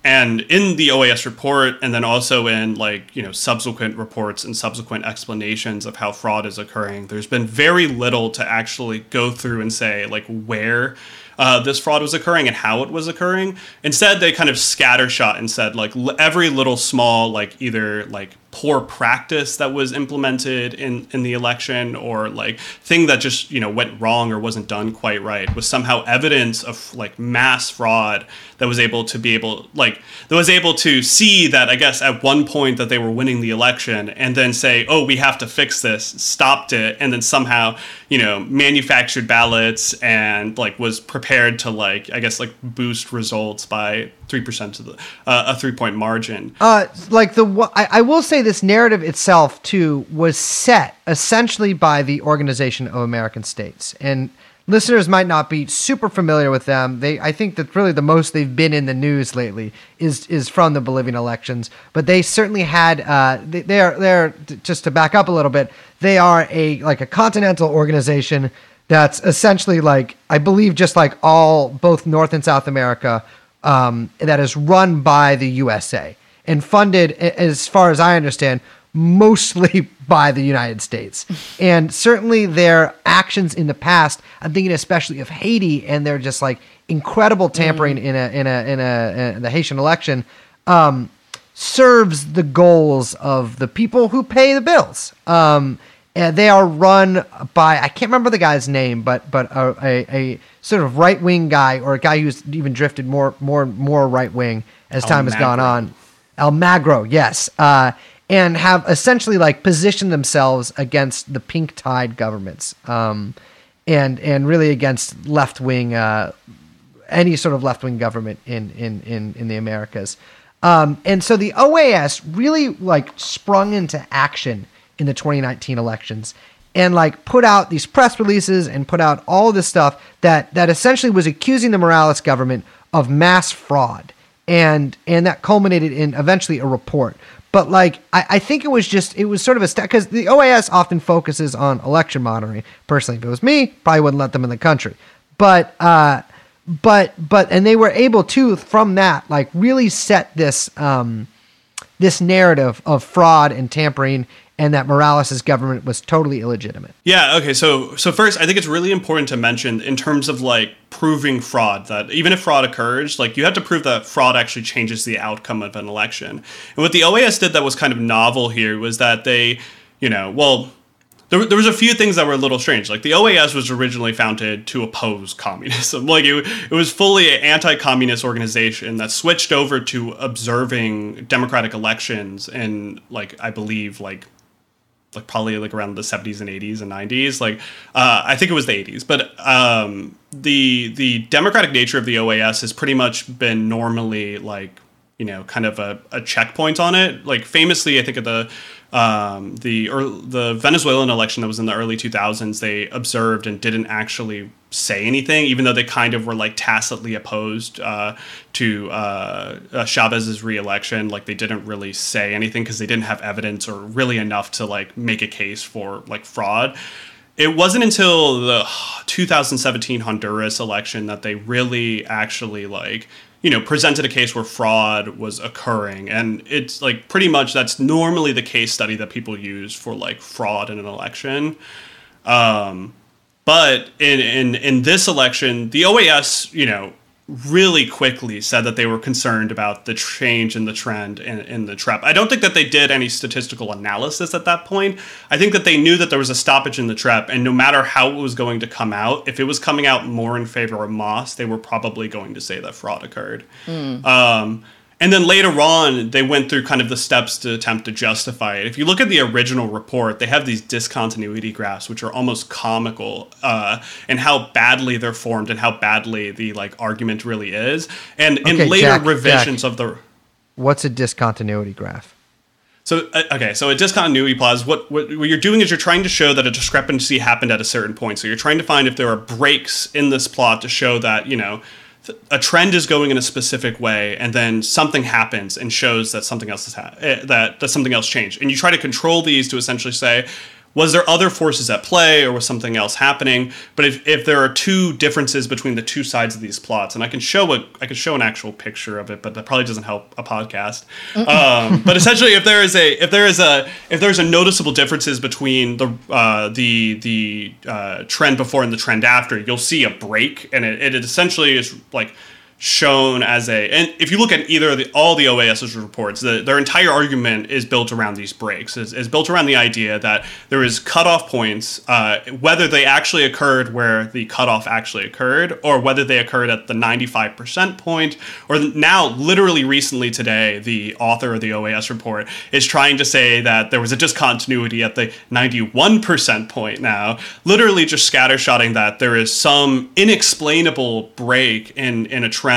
and in the OAS report, and then also in like you know subsequent reports and subsequent explanations of how fraud is occurring, there's been very little to actually go through and say like where uh, this fraud was occurring and how it was occurring. Instead, they kind of scattershot and said like every little small like either like poor practice that was implemented in in the election or like thing that just you know went wrong or wasn't done quite right was somehow evidence of like mass fraud that was able to be able like that was able to see that I guess at one point that they were winning the election and then say oh we have to fix this stopped it and then somehow you know manufactured ballots and like was prepared to like I guess like boost results by three percent to the uh, a three point margin. Uh, like the I, I will say this narrative itself too was set essentially by the Organization of American States, and listeners might not be super familiar with them. They I think that really the most they've been in the news lately is is from the Bolivian elections, but they certainly had uh, they, they are they're just to back up a little bit. They are a like a continental organization that's essentially like I believe just like all both North and South America um, that is run by the USA and funded, as far as I understand, mostly by the United States. And certainly their actions in the past, I'm thinking especially of Haiti and their just like incredible tampering in a in a in a, in the Haitian election. Um, serves the goals of the people who pay the bills. Um, and they are run by I can't remember the guy's name, but but a, a, a sort of right wing guy or a guy who's even drifted more more more right wing as time has gone on. Almagro, yes, uh, and have essentially like positioned themselves against the pink tide governments, um, and and really against left wing uh, any sort of left wing government in in in in the Americas. Um, and so the OAS really like sprung into action in the 2019 elections and like put out these press releases and put out all this stuff that that essentially was accusing the Morales government of mass fraud and and that culminated in eventually a report. But like I, I think it was just it was sort of a step because the OAS often focuses on election monitoring. Personally if it was me probably wouldn't let them in the country. But uh but but and they were able to from that like really set this um this narrative of fraud and tampering and that Morales' government was totally illegitimate. Yeah, okay. So so first, I think it's really important to mention in terms of like proving fraud that even if fraud occurs, like you have to prove that fraud actually changes the outcome of an election. And what the OAS did that was kind of novel here was that they, you know, well, there, there was a few things that were a little strange. Like the OAS was originally founded to oppose communism. Like it, it was fully an anti-communist organization that switched over to observing democratic elections and like I believe like like probably like around the 70s and 80s and 90s like uh, i think it was the 80s but um, the the democratic nature of the oas has pretty much been normally like you know kind of a, a checkpoint on it. Like famously i think at the um, the the venezuelan election that was in the early 2000s they observed and didn't actually say anything even though they kind of were like tacitly opposed uh, to uh, uh, chavez's reelection. Like they didn't really say anything because they didn't have evidence or really enough to like make a case for like fraud. It wasn't until the 2017 Honduras election that they really actually like you know presented a case where fraud was occurring. And it's like pretty much that's normally the case study that people use for like fraud in an election. Um, but in, in in this election the OAS you know really quickly said that they were concerned about the change in the trend in, in the TREP. I don't think that they did any statistical analysis at that point. I think that they knew that there was a stoppage in the TREP, and no matter how it was going to come out, if it was coming out more in favor of MAS, they were probably going to say that fraud occurred. Um, and then later on, they went through kind of the steps to attempt to justify it. If you look at the original report, they have these discontinuity graphs, which are almost comical, uh, and how badly they're formed and how badly the like argument really is. And in later Jack, revisions Jack. of the What's a discontinuity graph? so uh, okay, so a discontinuity plot is what, what what you're doing is you're trying to show that a discrepancy happened at a certain point. So you're trying to find if there are breaks in this plot to show that you know a trend is going in a specific way, and then something happens and shows that something else has ha- eh, that that something else changed, and you try to control these to essentially say. Was there other forces at play, or was something else happening? But if, if there are two differences between the two sides of these plots, and I can show a I can show an actual picture of it, but that probably doesn't help a podcast. Um, but essentially, if there is a if there is a if there's a noticeable differences between the uh, the the uh, trend before and the trend after, you'll see a break, and it, it essentially is like shown as a and if you look at either of the all the OAS's reports, the, their entire argument is built around these breaks. is, is built around the idea that there is cutoff points, uh, whether they actually occurred where the cutoff actually occurred, or whether they occurred at the 95% point, or now literally recently today, the author of the OAS report is trying to say that there was a discontinuity at the 91% point now, literally just scattershotting that there is some inexplainable break in in a trend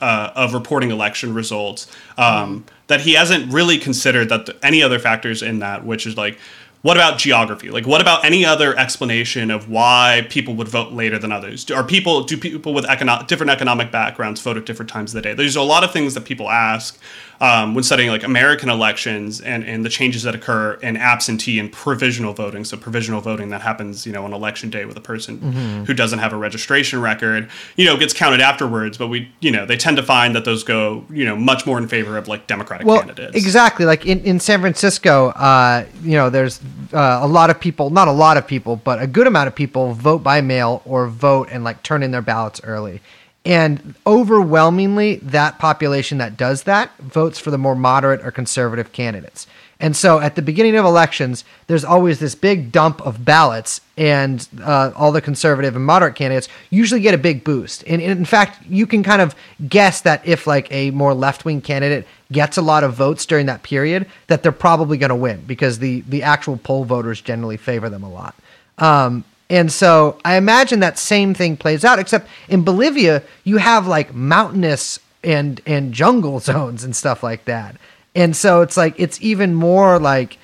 uh, of reporting election results um, that he hasn't really considered that the, any other factors in that, which is like. What about geography? Like, what about any other explanation of why people would vote later than others? Do, are people do people with econo- different economic backgrounds vote at different times of the day? There's a lot of things that people ask um, when studying like American elections and, and the changes that occur in absentee and provisional voting. So provisional voting that happens, you know, on election day with a person who doesn't have a registration record, you know, gets counted afterwards. But we, you know, they tend to find that those go, you know, much more in favor of like Democratic well, candidates. exactly. Like in, in San Francisco, uh, you know, there's uh, a lot of people, not a lot of people, but a good amount of people vote by mail or vote and like turn in their ballots early. And overwhelmingly, that population that does that votes for the more moderate or conservative candidates. And so at the beginning of elections, there's always this big dump of ballots, and uh, all the conservative and moderate candidates usually get a big boost. And in fact, you can kind of guess that if like a more left wing candidate gets a lot of votes during that period, that they're probably going to win because the the actual poll voters generally favor them a lot. Um, and so I imagine that same thing plays out, except in Bolivia, you have like mountainous and and jungle zones and stuff like that. And so it's like it's even more like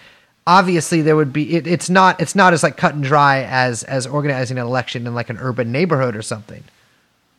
obviously there would be it, it's not it's not as like cut and dry as as organizing an election in like an urban neighborhood or something.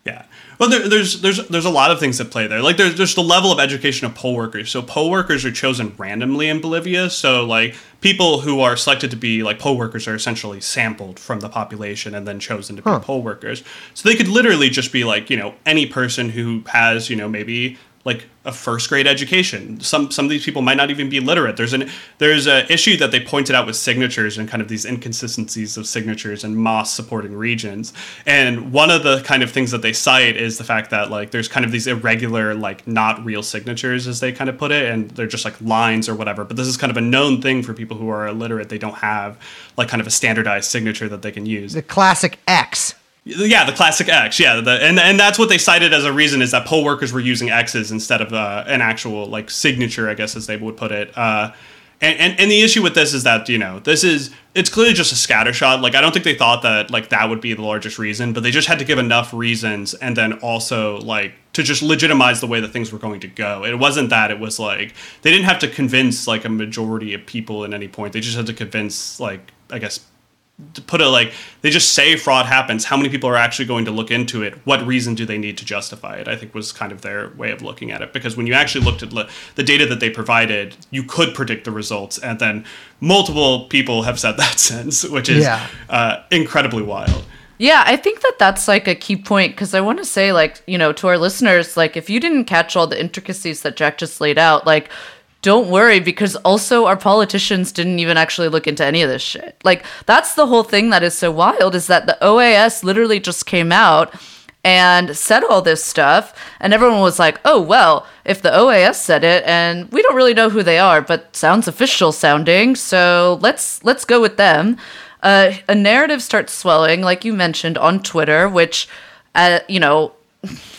Yeah. Well, there, there's there's there's a lot of things that play there. Like there's there's the level of education of poll workers. So poll workers are chosen randomly in Bolivia. So like people who are selected to be like poll workers are essentially sampled from the population and then chosen to be poll workers. So they could literally just be like you know any person who has you know maybe like a first grade education. Some some of these people might not even be literate. There's an there's an issue that they pointed out with signatures and kind of these inconsistencies of signatures and MAS supporting regions. And one of the kind of things that they cite is the fact that like there's kind of these irregular like not real signatures as they kind of put it and they're just like lines or whatever. But this is kind of a known thing for people who are illiterate. They don't have like kind of a standardized signature that they can use. The classic X. Yeah, the classic X. Yeah, the, and and that's what they cited as a reason is that poll workers were using X's instead of uh, an actual like signature, I guess, as they would put it. Uh, and, and and the issue with this is that you know this is it's clearly just a scattershot. Like I don't think they thought that like that would be the largest reason, but they just had to give enough reasons and then also like to just legitimize the way that things were going to go. It wasn't that it was like they didn't have to convince like a majority of people at any point. They just had to convince like I guess put it like they just say fraud happens. How many people are actually going to look into it? What reason do they need to justify it? I think was kind of their way of looking at it. Because when you actually looked at le- the data that they provided you could predict the results. And then multiple people have said that since which is Yeah. uh, incredibly wild. Yeah, I think that that's like a key point. Because I want to say, like, you know, to our listeners, like, if you didn't catch all the intricacies that Jack just laid out, like, don't worry because also our politicians didn't even actually look into any of this shit. Like, that's the whole thing that is so wild is that the OAS literally just came out and said all this stuff and everyone was like oh well if the oas said it and we don't really know who they are but sounds official sounding so let's let's go with them uh, a narrative starts swelling like you mentioned on twitter which uh, you know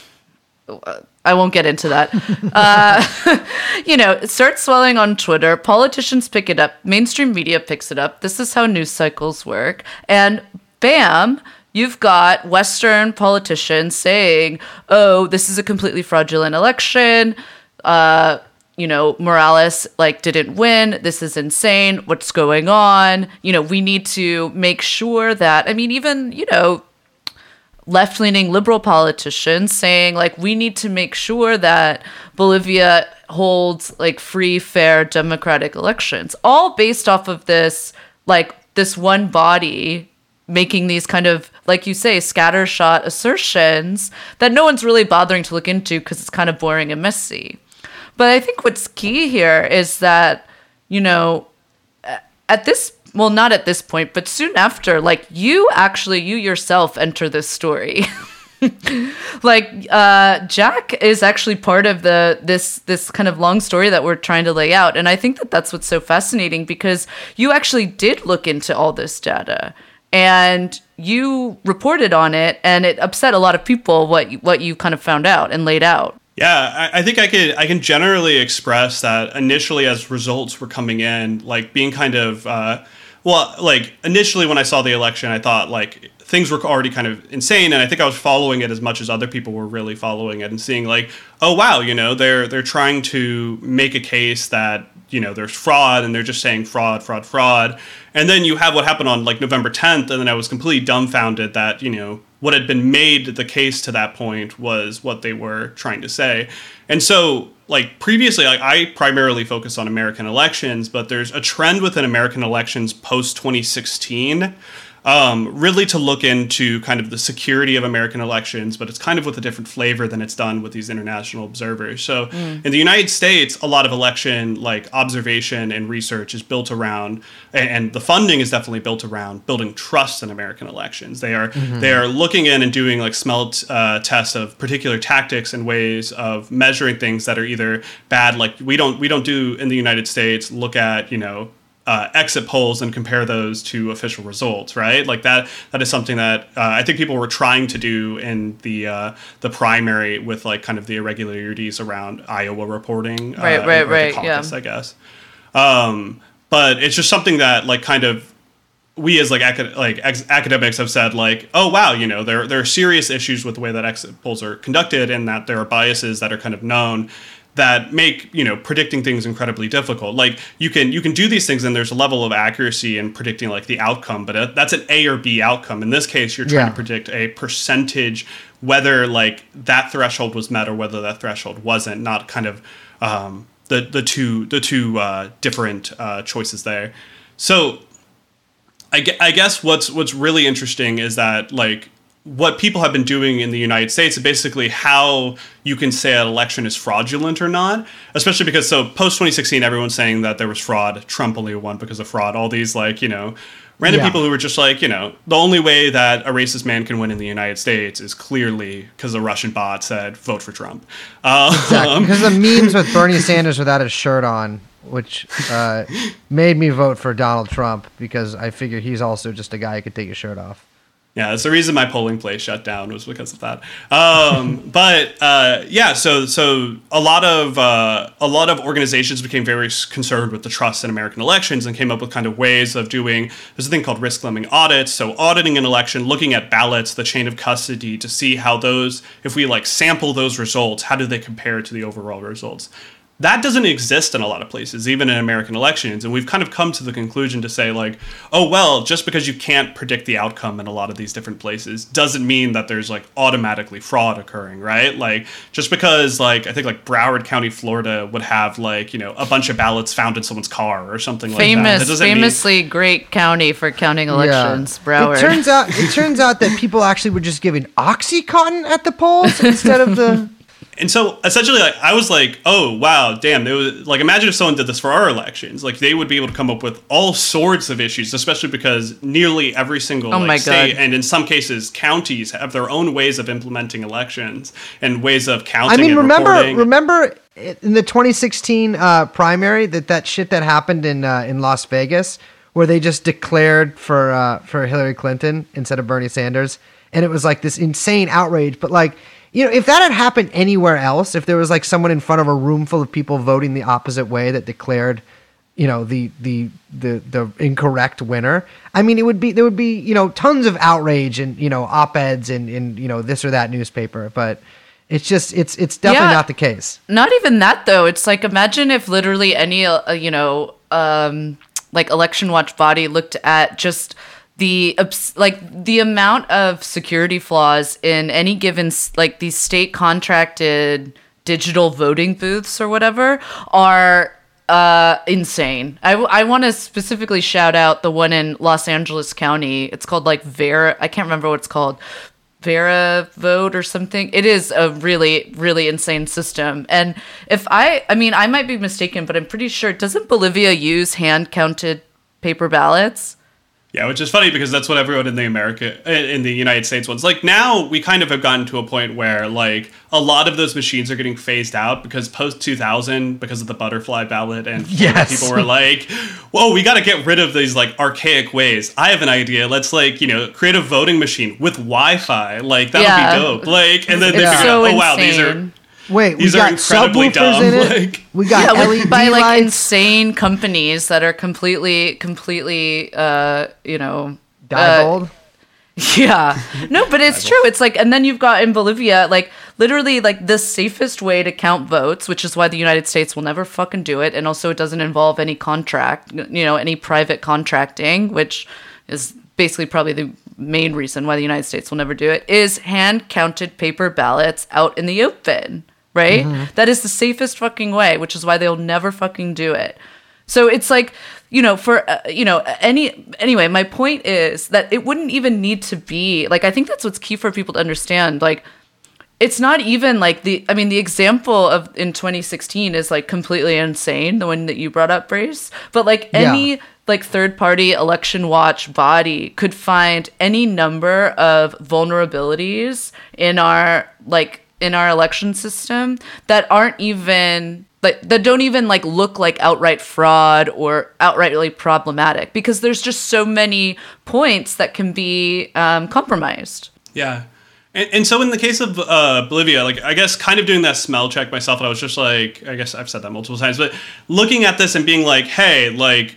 I won't get into that. Uh, you know, it starts swelling on Twitter. Politicians pick it up. Mainstream media picks it up. This is how news cycles work. And bam, you've got Western politicians saying, oh, this is a completely fraudulent election. Uh, you know, Morales like didn't win. This is insane. What's going on? You know, we need to make sure that, I mean, even, you know, left leaning liberal politicians saying, like, we need to make sure that Bolivia holds like free, fair, democratic elections, all based off of this, like, this one body making these kind of like you say scattershot assertions that no one's really bothering to look into because it's kind of boring and messy. But i think what's key here is that you know at this well not at this point but soon after like you actually you yourself enter this story. Like uh jack is actually part of the this this kind of long story that we're trying to lay out. And i think that that's what's so fascinating because you actually did look into all this data and you reported on it and it upset a lot of people what you, what you kind of found out and laid out. Yeah, I, I think I could I can generally express that initially as results were coming in, like being kind of uh, well, like initially when I saw the election, I thought like things were already kind of insane, and I think I was following it as much as other people were really following it and seeing like, oh wow, you know, they're they're trying to make a case that you know there's fraud, and they're just saying fraud, fraud, fraud, and then you have what happened on like November 10th, and then I was completely dumbfounded that you know what had been made the case to that point was what they were trying to say. And so, like previously, like I primarily focus on American elections, but there's a trend within American elections post 2016. Um, really to look into kind of the security of American elections, but it's kind of with a different flavor than it's done with these international observers. So in the United States, a lot of election like observation and research is built around, and, and the funding is definitely built around building trust in American elections. They are they are looking in and doing like smell uh, tests of particular tactics and ways of measuring things that are either bad, like we don't we don't do in the United States look at you know uh, exit polls and compare those to official results, right? Like that. That is something that uh, I think people were trying to do in the uh, the primary with like kind of the irregularities around Iowa reporting, uh, Right, right, right, caucus, yeah. I guess. Um, but it's just something that like kind of we as like acad- like ex- academics have said like oh wow you know there there are serious issues with the way that exit polls are conducted and that there are biases that are kind of known that make you know predicting things incredibly difficult. Like you can you can do these things and there's a level of accuracy in predicting like the outcome but uh, that's an a or b outcome. In this case you're trying Yeah. to predict a percentage whether like that threshold was met or whether that threshold wasn't not kind of um, the the two the two uh, different uh, choices there. So I, I guess what's what's really interesting is that like what people have been doing in the United States is basically how you can say an election is fraudulent or not. Especially because so post 2016, everyone's saying that there was fraud. Trump only won because of fraud. All these like you know random Yeah. people who were just like you know the only way that a racist man can win in the United States is clearly because a Russian bot said vote for Trump. Um, Because the memes with Bernie Sanders without his shirt on, which uh, made me vote for Donald Trump because I figure he's also just a guy who could take his shirt off. Yeah, that's the reason my polling place shut down was because of that. Um, but uh, yeah, so so a lot of uh, a lot of organizations became very concerned with the trust in American elections and came up with kind of ways of doing. There's a thing called risk limiting audits. So auditing an election, looking at ballots, the chain of custody to see how those, if we like sample those results, how do they compare to the overall results? That doesn't exist in a lot of places, even in American elections. And we've kind of come to the conclusion to say, like, oh, well, just because you can't predict the outcome in a lot of these different places doesn't mean that there's like automatically fraud occurring, right? Like, just because, like, I think like Broward County, Florida would have like, you know, a bunch of ballots found in someone's car or something like that. famous that. doesn't mean- famously great county for counting elections broward It turns out it turns out that people actually were just giving OxyContin at the polls instead of the. And so essentially, like I was like, oh wow, damn! They was like, imagine if someone did this for our elections. Like they would be able to come up with all sorts of issues, especially because nearly every single Oh like, state and in some cases counties have their own ways of implementing elections and ways of counting. I mean, remember reporting. remember in the 2016 uh, primary that that shit that happened in uh, in Las Vegas where they just declared for uh, for Hillary Clinton instead of Bernie Sanders, and it was like this insane outrage. But like, you know, if that had happened anywhere else, if there was like someone in front of a room full of people voting the opposite way that declared, you know, the the the the incorrect winner, I mean, it would be there would be you know tons of outrage and you know op eds and in you know this or that newspaper, but. It's just it's it's definitely Yeah. not the case. not even that though it's like imagine if literally any uh, you know um like election watch body looked at just the like the amount of security flaws in any given like these state contracted digital voting booths or whatever are uh insane i, want to specifically shout out the one in los angeles county it's called like vera i can't remember what it's called Vera vote or something. It is a really, really insane system. And if I, I mean, I might be mistaken, but I'm pretty sure, doesn't Bolivia use hand counted paper ballots? Yeah, which is funny because that's what everyone in the America eh, in the United States wants. Like now, we kind of have gotten to a point where like a lot of those machines are getting phased out because post two thousand, because of the butterfly ballot, and Yes. people were like, "Whoa, we got to get rid of these like archaic ways." I have an idea. Let's like you know create a voting machine with Wi-Fi. Like that would Yeah. be dope. Like, and then they It's figure so out, "Oh wow, these are." Insane. Wait, we These are got incredibly subwoofers dumb, in it. like- we got yeah, LED by like insane companies that are completely, completely, uh, you know, uh, Diebold. Yeah. No, but it's true. It's like, and then you've got in Bolivia, like, literally, like, the safest way to count votes, which is why the United States will never fucking do it. And also, it doesn't involve any contract, you know, any private contracting, which is basically probably the main reason why the United States will never do it, is hand counted paper ballots out in the open, right? That is the safest fucking way, which is why they'll never fucking do it. So it's like, you know, for uh, you know, any anyway, my point is that it wouldn't even need to be like I think that's what's key for people to understand. Like it's not even like the I mean the example of in 2016 is like completely insane, the one that you brought up, Brace. But like any Yeah. like third party election watch body could find any number of vulnerabilities in our like in our election system that aren't even like that don't even like look like outright fraud or outrightly problematic because there's just so many points that can be um, compromised. Yeah. And, and so in the case of uh, Bolivia, like I guess kind of doing that smell check myself, and I was just like, I guess I've said that multiple times, but looking at this and being like, hey, like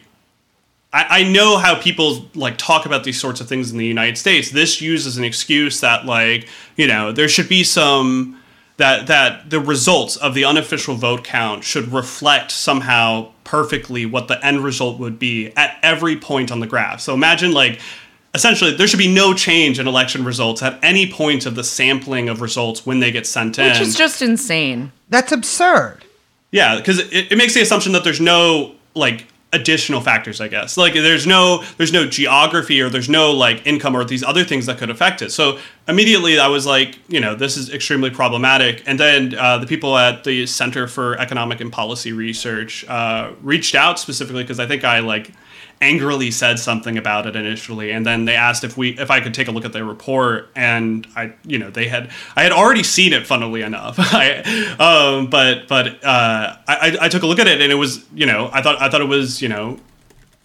I, I know how people like talk about these sorts of things in the United States. This uses an excuse that like you know there should be some that that the results of the unofficial vote count should reflect somehow perfectly what the end result would be at every point on the graph. So imagine like essentially there should be no change in election results at any point of the sampling of results when they get sent in. Which is just insane. That's absurd. Yeah, because it, it makes the assumption that there's no like additional factors, I guess. Like there's no there's no geography or there's no like income or these other things that could affect it. So immediately I was like, you know, this is extremely problematic. And then uh, the people at the Center for Economic and Policy Research uh, reached out specifically because I think I like angrily said something about it initially and then they asked if we if I could take a look at their report and I you know they had I had already seen it funnily enough. I um but but uh I I took a look at it and it was you know I thought I thought it was you know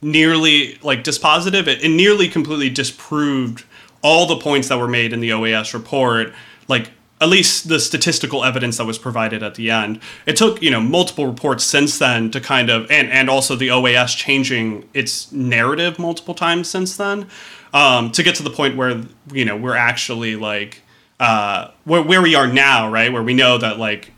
nearly like dispositive. It, it nearly completely disproved all the points that were made in the OAS report like at least the statistical evidence that was provided at the end. It took, you know, multiple reports since then to kind of and and also the OAS changing its narrative multiple times since then um, to get to the point where you know we're actually like uh, where where we are now, right? Where we know that like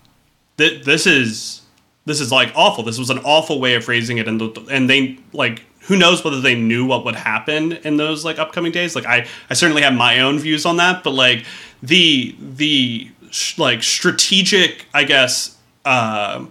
th- this is this is like awful. This was an awful way of phrasing it, and the, and they like who knows whether they knew what would happen in those like upcoming days. Like I I certainly have my own views on that, but like the the sh- like strategic, I guess, uh,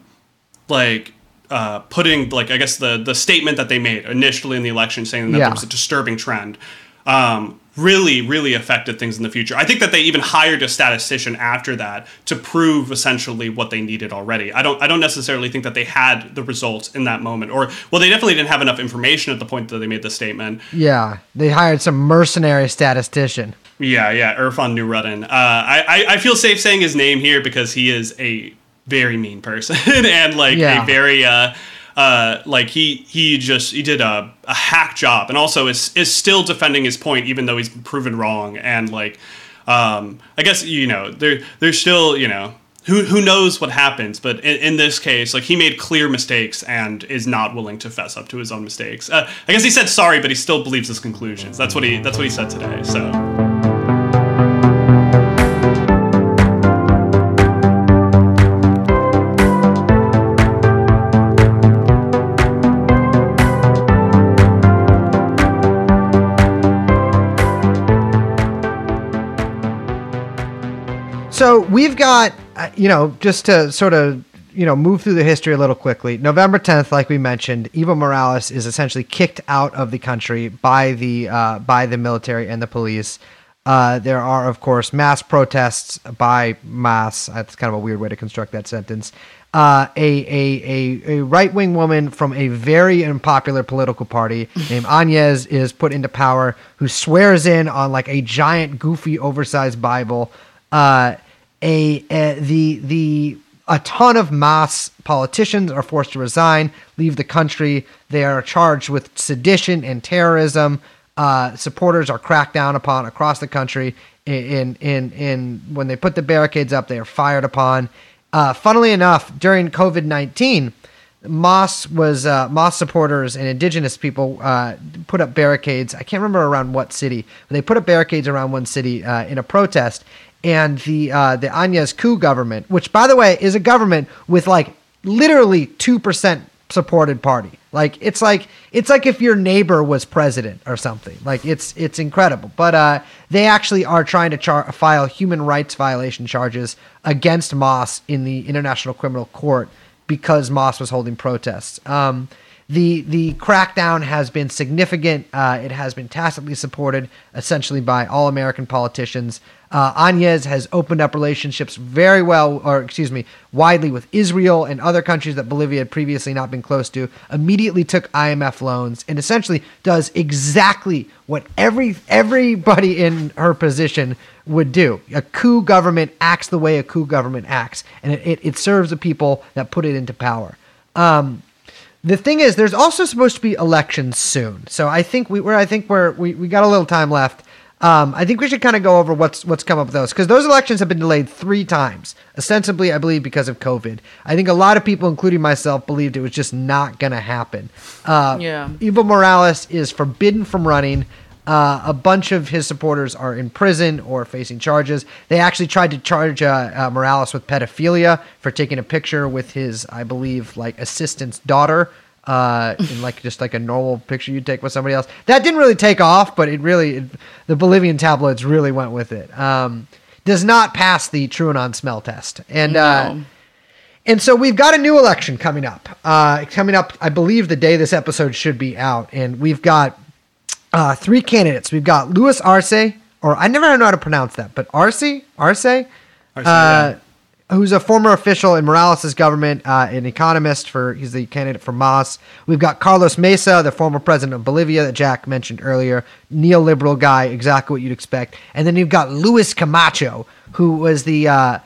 like uh, putting like I guess the the statement that they made initially in the election saying that Yeah. there was a disturbing trend. Um, really, really affected things in the future. I think that they even hired a statistician after that to prove essentially what they needed already. I don't I don't necessarily think that they had the results in that moment. Or well they definitely didn't have enough information at the point that they made the statement. Yeah, they hired some mercenary statistician. Yeah, yeah, Irfan Nooruddin. Uh, I, I I feel safe saying his name here because he is a very mean person and like Yeah. a very uh uh like he he just he did a, a hack job and also is is still defending his point even though he's proven wrong. And like um I guess you know there there's still you know who who knows what happens. But in, in this case like he made clear mistakes and is not willing to fess up to his own mistakes. Uh, I guess he said sorry but he still believes his conclusions. That's what he that's what he said today so. We've got, uh, you know, just to sort of, you know, move through the history a little quickly. November 10th, like we mentioned, Evo Morales is essentially kicked out of the country by the uh, by the military and the police. Uh, there are, of course, mass protests by MAS. That's kind of a weird way to construct that sentence. Uh, a a, a, a right wing woman from a very unpopular political party named Áñez is put into power, who swears in on like a giant, goofy, oversized Bible. A, a the the a ton of MAS politicians are forced to resign, leave the country. They are charged with sedition and terrorism. Uh, supporters are cracked down upon across the country. In in in when they put the barricades up, they are fired upon. Uh, funnily enough, during COVID nineteen, MAS was uh, MAS supporters and indigenous people uh, put up barricades. I can't remember around what city, they put up barricades around one city uh, in a protest. And the uh, the Áñez coup government, which by the way is a government with like literally two percent supported party. Like it's like it's like if your neighbor was president or something. Like it's it's incredible. But uh, they actually are trying to char- file human rights violation charges against MAS in the International Criminal Court because MAS was holding protests. Um, the the crackdown has been significant. Uh, it has been tacitly supported essentially by all American politicians. Uh, Áñez has opened up relationships very well, or excuse me, widely with Israel and other countries that Bolivia had previously not been close to. Immediately took IMF loans and essentially does exactly what every everybody in her position would do. A coup government acts the way a coup government acts, and it, it, it serves the people that put it into power. Um, the thing is, there's also supposed to be elections soon, so I think we we're I think we're we, we got a little time left. Um, I think we should kind of go over what's what's come up with those because those elections have been delayed three times, ostensibly, I believe, because of COVID. I think a lot of people, including myself, believed it was just not going to happen. Uh, Yeah. Evo Morales is forbidden from running. Uh, a bunch of his supporters are in prison or facing charges. They actually tried to charge uh, uh, Morales with pedophilia for taking a picture with his, I believe, like assistant's daughter. Uh, in like just like a normal picture you'd take with somebody else. That didn't really take off, but it really, it, the Bolivian tabloids really went with it. Um, does not pass the TrueAnon smell test, and uh, and so we've got a new election coming up. Uh, coming up, I believe the day this episode should be out, and we've got uh, three candidates. We've got Luis Arce, or I never know how to pronounce that, but Arce, Arce, Arce, uh, yeah. Who's a former official in Morales' government, uh, an economist for he's the candidate for MAS. We've got Carlos Mesa, the former president of Bolivia that Jack mentioned earlier, neoliberal guy, exactly what you'd expect. And then you've got Luis Camacho, who was the uh,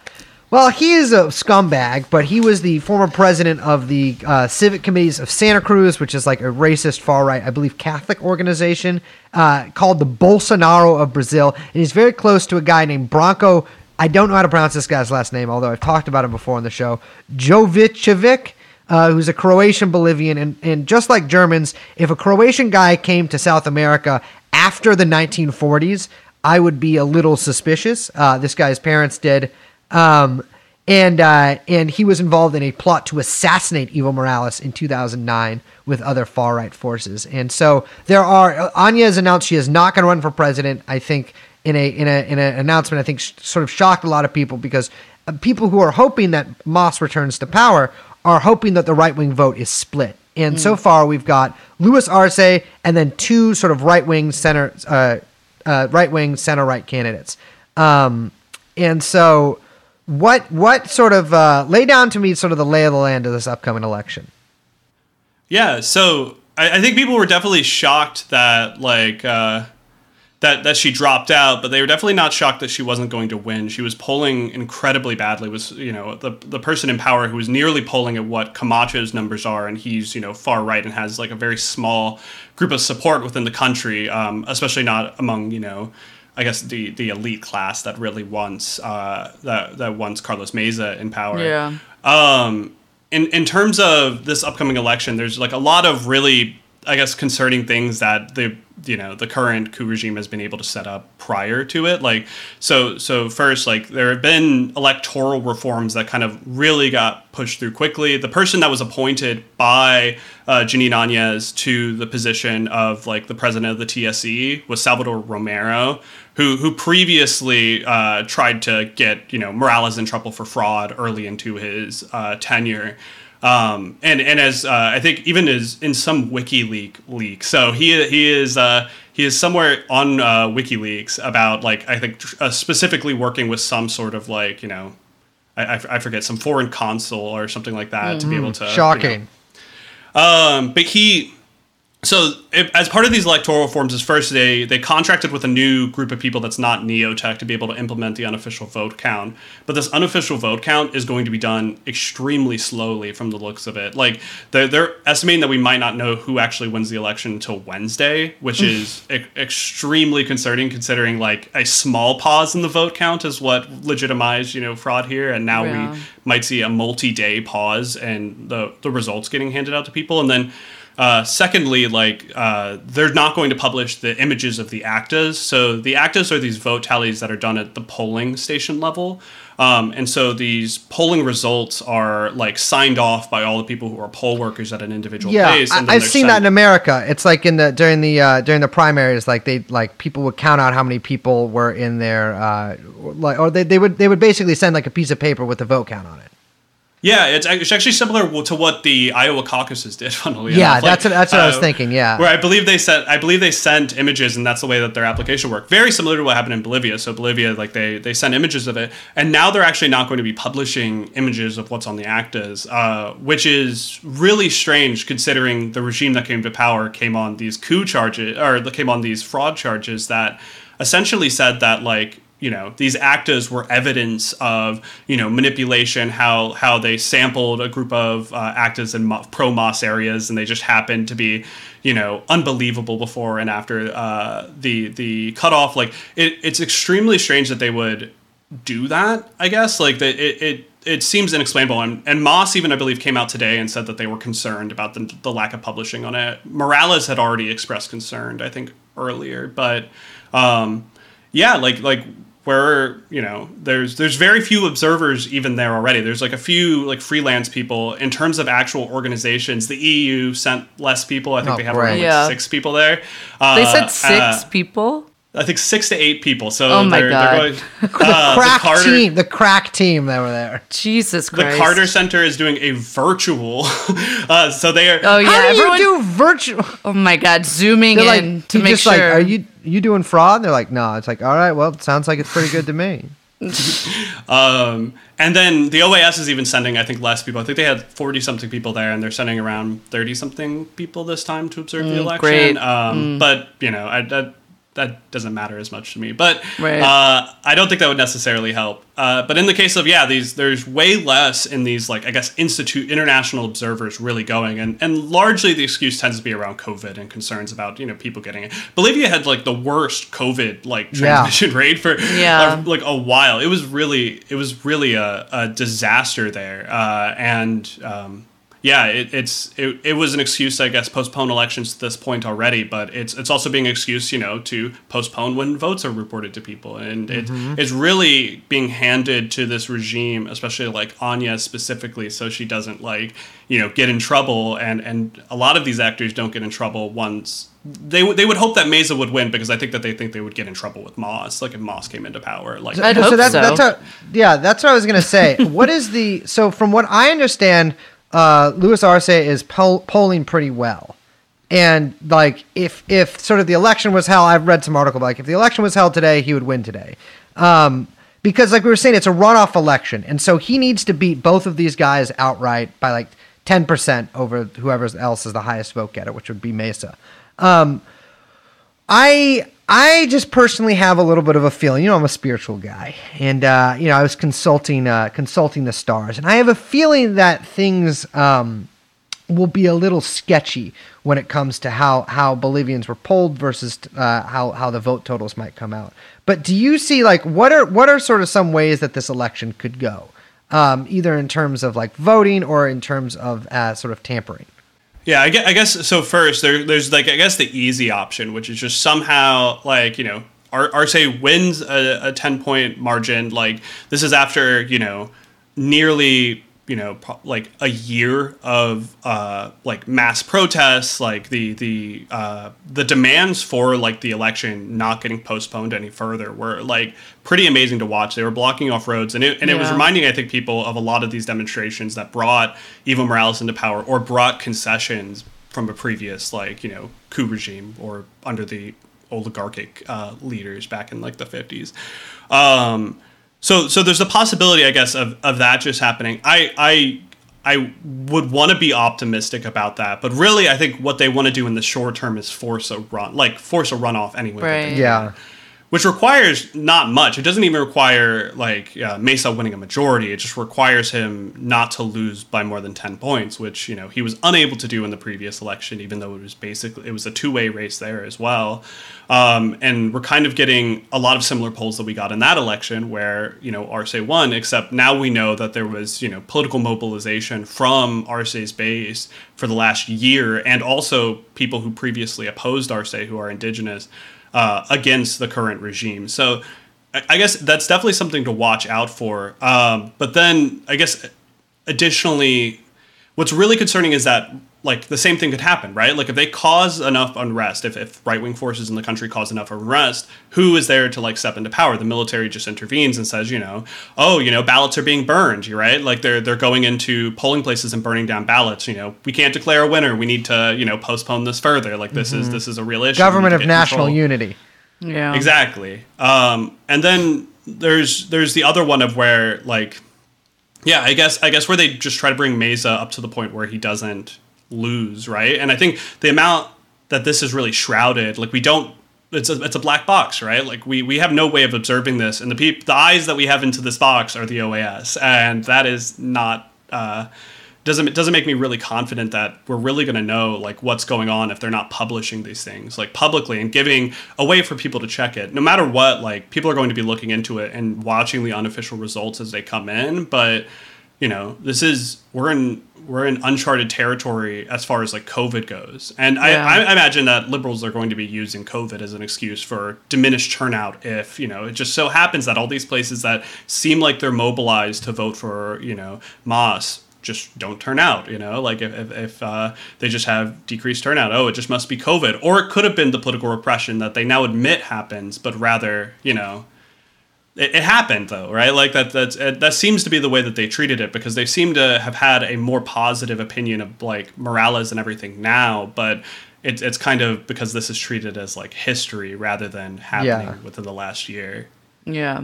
well, he is a scumbag, but he was the former president of the uh, civic committees of Santa Cruz, which is like a racist far right, I believe, Catholic organization uh, called the Bolsonaro of Brazil. And he's very close to a guy named Branko. I don't know how to pronounce this guy's last name, although I've talked about him before on the show. Jovicevic. Uh, who's a Croatian Bolivian, and, and just like Germans, if a Croatian guy came to South America after the 1940s, I would be a little suspicious. Uh, this guy's parents did. Um, and uh, and he was involved in a plot to assassinate Evo Morales in 2009 with other far right forces. And so there are. Anya has announced she is not going to run for president. I think in a in a in an announcement, I think sh- sort of shocked a lot of people because uh, people who are hoping that MAS returns to power are hoping that the right wing vote is split. And so far, we've got Luis Arce and then two sort of right wing center, uh, uh, right wing center right candidates. Um, and so, what what sort of uh, lay down to me sort of the lay of the land of this upcoming election? Yeah, so I, I think people were definitely shocked that like uh, that that she dropped out, but they were definitely not shocked that she wasn't going to win. She was polling incredibly badly. Was you know the the person in power who was nearly polling at what Camacho's numbers are, and he's you know far right and has like a very small group of support within the country, um, especially not among you know. I guess the, the elite class that really wants uh, that that wants Carlos Mesa in power. Yeah. Um, in in terms of this upcoming election, there's like a lot of really I guess, concerning things that the you know the current coup regime has been able to set up prior to it. Like so so first, like there have been electoral reforms that kind of really got pushed through quickly. The person that was appointed by uh, Jeanine Áñez to the position of like the president of the TSE was Salvador Romero, who who previously uh, tried to get you know Morales in trouble for fraud early into his uh, tenure. Um, and and as uh, I think even is in some WikiLeaks leak, so he he is uh, he is somewhere on uh, WikiLeaks about like I think uh, specifically working with some sort of like you know I, I f- I forget some foreign consul or something like that to be able to you know, Shocking. um, but he, so if, as part of these electoral reforms, is first they they contracted with a new group of people that's not Neotec to be able to implement the unofficial vote count. But this unofficial vote count is going to be done extremely slowly from the looks of it. Like they're, they're estimating that we might not know who actually wins the election until Wednesday, which mm. is e- extremely concerning considering like a small pause in the vote count is what legitimized you know fraud here, and now Yeah. we might see a multi-day pause and the the results getting handed out to people and then uh, secondly, like uh, they're not going to publish the images of the actas. So the actas are these vote tallies that are done at the polling station level, um, and so these polling results are like signed off by all the people who are poll workers at an individual Yeah, place. Then I've seen that in America. It's like in the during the uh, during the primaries, like they like people would count out how many people were in there, uh, like or they, they would they would basically send like a piece of paper with the vote count on it. Yeah, it's, it's actually similar to what the Iowa caucuses did. Funnily Yeah, enough. that's what- that's what I was thinking, yeah. where I believe they sent, I believe they sent images, and that's the way that their application worked. Very similar to what happened in Bolivia. So Bolivia, like they they sent images of it, and now they're actually not going to be publishing images of what's on the actas, uh, which is really strange considering the regime that came to power came on these coup charges or came on these fraud charges that essentially said that like you know these actas were evidence of you know manipulation how how they sampled a group of uh, actas in pro MAS areas and they just happened to be you know unbelievable before and after uh, the the cutoff. Like it, it's extremely strange that they would do that I guess. Like that it, it it seems inexplainable. And, and MAS even I believe came out today and said that they were concerned about the, the lack of publishing on it. Morales had already expressed concern I think earlier. But um yeah like like where you know there's there's very few observers even there already there's like a few like freelance people in terms of actual organizations the eu sent less people i think Oh, they have great. around like Yeah. six people there uh, They said six uh, people. I think six to eight people so Oh my they're, God. they're going, uh, the Crack Carter, team, the crack team that were there. Jesus Christ! the Carter Center is doing a virtual, uh, so they are. Oh yeah, How do everyone. you do virtual? oh my God, zooming They're like, in to make just sure. like, are you you doing fraud? And they're like, no. It's like, all right, well, it sounds like it's pretty good to me. Um, and then the OAS is even sending, I think, less people. I think they had 40 something people there, and they're sending around 30 something people this time to observe the election. great. Um, But, you know, I, that, that doesn't matter as much to me. But Right. uh, I don't think that would necessarily help. Uh, but in the case of, yeah, these there's way less in these, like, I guess, institute international observers really going. And, and largely the excuse tends to be around COVID and concerns about, you know, people getting it. Bolivia had, like, the worst COVID, like, Yeah. transmission rate for Yeah. uh, like a while. It was really it was really a, a disaster there, uh, and um, yeah, it, it's it, it was an excuse, I guess, postpone elections to this point already. But it's it's also being an excuse, you know, to postpone when votes are reported to people, and it, mm-hmm. it's really being handed to this regime, especially like Anya specifically, so she doesn't like you know get in trouble, and and a lot of these actors don't get in trouble once. They, would they would hope that Mesa would win because I think that they think they would get in trouble with MAS, like if MAS came into power. Like I'd hope that's, so. That's a, yeah, that's what I was gonna say. what is the so from what I understand, uh, Luis Arce is poll, polling pretty well, and like if if sort of the election was held, I've read some article like if the election was held today, he would win today. Um, because like we were saying, it's a runoff election, and so he needs to beat both of these guys outright by like ten percent over whoever else is the highest vote getter, which would be Mesa. Um, I I just personally have a little bit of a feeling. You know, I'm a spiritual guy, and uh, you know, I was consulting uh, consulting the stars, and I have a feeling that things um, will be a little sketchy when it comes to how how Bolivians were polled versus uh, how how the vote totals might come out. But do you see like what are what are sort of some ways that this election could go, um, either in terms of like voting or in terms of uh, sort of tampering? Yeah, I guess, so. First, there, there's like I guess the easy option, which is just somehow like you know, Ar- Arce wins a, a ten point margin. Like this is after you know, nearly you know pro- like a year of uh, like mass protests, like the the uh, the demands for like the election not getting postponed any further were like pretty amazing to watch. They were blocking off roads, and it and it was reminding I think people of a lot of these demonstrations that brought Evo Morales into power or brought concessions from a previous like you know coup regime or under the oligarchic uh, leaders back in like the 50s. Um, so so there's a possibility, I guess, of, of that just happening. I I I would want to be optimistic about that, but really, I think what they want to do in the short term is force a run, like force a runoff anyway. that they Right. can Yeah. Which requires not much. It doesn't even require like uh, Mesa winning a majority. It just requires him not to lose by more than ten points, which you know he was unable to do in the previous election, even though it was basically it was a two way race there as well. Um, and we're kind of getting a lot of similar polls that we got in that election, where you know Arce won. Except now we know that there was you know political mobilization from Arce's base for the last year, and also people who previously opposed Arce, who are indigenous uh, against the current regime. So I guess that's definitely something to watch out for. Um, but then I guess additionally, what's really concerning is that like the same thing could happen, right? Like if they cause enough unrest, if, if right wing forces in the country cause enough unrest, who is there to like step into power? The military just intervenes and says, you know, oh, you know, ballots are being burned, you right? Like they're they're going into polling places and burning down ballots. You know, we can't declare a winner. We need to, you know, postpone this further. Like this is this is a real issue. Government of national control. unity. Yeah. Exactly. Um, and then there's there's the other one of where like, yeah, I guess I guess where they just try to bring Mesa up to the point where he doesn't lose, right? And I think the amount that this is really shrouded, like we don't. It's a, it's a black box, right? Like we, we have no way of observing this, and the peop, the eyes that we have into this box are the OAS, and that is not uh, doesn't doesn't make me really confident that we're really going to know like what's going on if they're not publishing these things like publicly and giving a way for people to check it no matter what like people are going to be looking into it and watching the unofficial results as they come in but you know this is we're in we're in uncharted territory as far as like covid goes. And Yeah. I, I imagine that liberals are going to be using covid as an excuse for diminished turnout if you know it just so happens that all these places that seem like they're mobilized to vote for you know MAS just don't turn out you know? Like if, if, if uh, they just have decreased turnout oh it just must be covid. Or it could have been the political repression that they now admit happens but rather you know it, it happened though right like that that's it, that seems to be the way that they treated it because they seem to have had a more positive opinion of like morales and everything now but it's, it's kind of because this is treated as like history rather than happening Yeah. within the last year Yeah.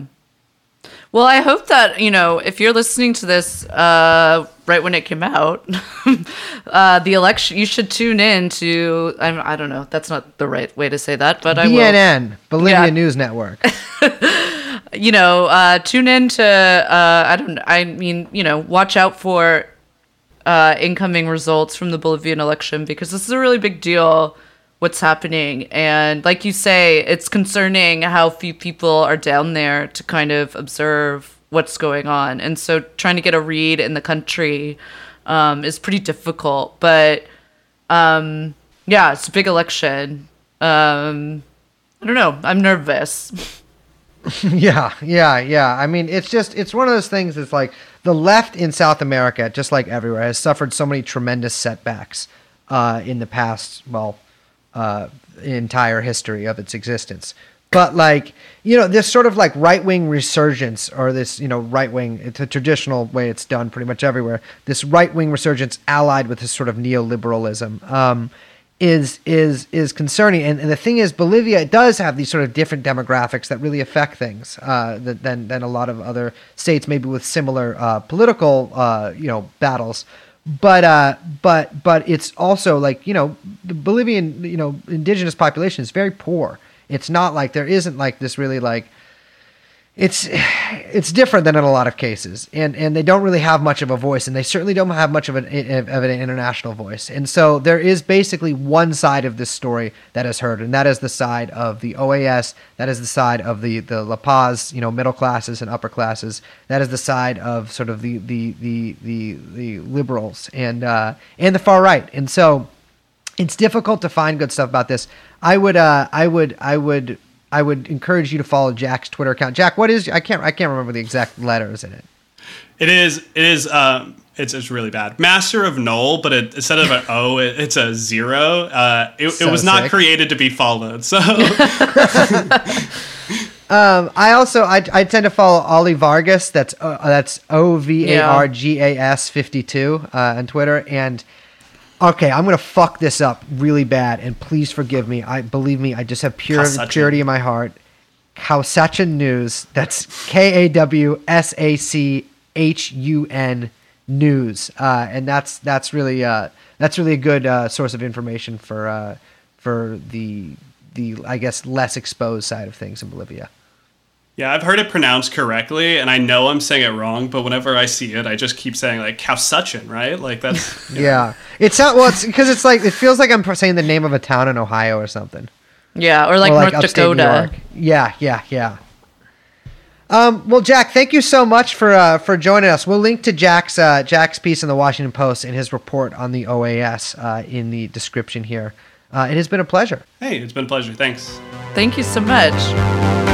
Well, I hope that, you know, if you're listening to this uh, right when it came out, uh, the election, you should tune in to, I'm, I don't know, that's not the right way to say that, but I will. BNN, Bolivia Yeah. News Network. you know, uh, tune in to, uh, I don't I mean, you know, watch out for uh, incoming results from the Bolivian election because this is a really big deal what's happening. And like you say, it's concerning how few people are down there to kind of observe what's going on. And so trying to get a read in the country um, is pretty difficult. But um, yeah, it's a big election. Um, I don't know. I'm nervous. yeah, yeah, yeah. I mean, it's just it's one of those things. That's like the left in South America, just like everywhere, has suffered so many tremendous setbacks uh, in the past. Well, uh, entire history of its existence. But like you know, this sort of like right wing resurgence, or this you know right wing. It's a traditional way it's done pretty much everywhere. This right wing resurgence, allied with this sort of neoliberalism. Um, is is is concerning. And, and the thing is, Bolivia does have these sort of different demographics that really affect things uh, than than a lot of other states, maybe with similar uh, political uh, you know battles. But uh, but but it's also like you know the Bolivian you know indigenous population is very poor. It's not like there isn't like this really like it's it's different than in a lot of cases and and they don't really have much of a voice and they certainly don't have much of an of an international voice and so there is basically one side of this story that is heard and that is the side of the OAS that is the side of the the La Paz you know middle classes and upper classes that is the side of sort of the the the the, the liberals and uh and the far right and so it's difficult to find good stuff about this. I would, uh, I would, I would, I would encourage you to follow Jack's Twitter account. Jack, what is? I can't, I can't remember the exact letters in it. It is. It is. Um, it's, it's really bad. Master of Null, but it, instead of an O, it, it's a zero. Uh, it, So it was not created to be followed. So Um, I also I, I tend to follow Ollie Vargas. That's uh, that's O V A R G A S fifty two uh, on Twitter. And okay, I'm gonna fuck this up really bad, and please forgive me. I believe me, I just have pure Kausachin. purity in my heart. Kausachin News. That's K A W S A C H U N News, uh, and that's that's really uh, that's really a good uh, source of information for uh, for the the I guess less exposed side of things in Bolivia. Yeah, I've heard it pronounced correctly, and I know I'm saying it wrong. But whenever I see it, I just keep saying like Kausachin, right? Like that's Yeah, it's not well. It's because it's like it feels like I'm saying the name of a town in Ohio or something. Yeah, or like, or North Dakota. Yeah, yeah, yeah. Um, well, Jack, thank you so much for uh, for joining us. We'll link to Jack's uh, Jack's piece in the Washington Post and his report on the OAS uh, in the description here. Uh, it has been a pleasure. hey, it's been a pleasure. Thanks. Thank you so much.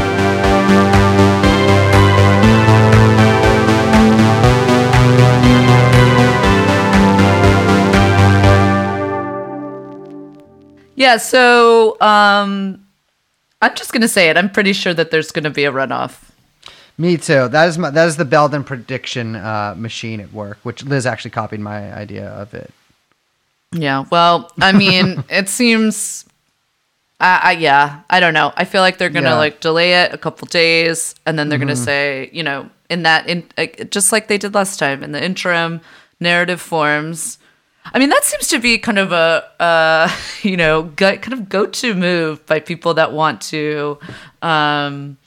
Yeah, so um I'm just gonna say it. I'm pretty sure that there's gonna be a runoff. Me too. That is my that is the Belden prediction uh, machine at work, which Liz actually copied my idea of it. Yeah, well, I mean, it seems I, I yeah, I don't know. I feel like they're gonna Yeah. like delay it a couple days, and then they're gonna say, you know, in that in like, just like they did last time in the interim narrative forms. I mean, that seems to be kind of a uh, you know go, kind of go to move by people that want to um,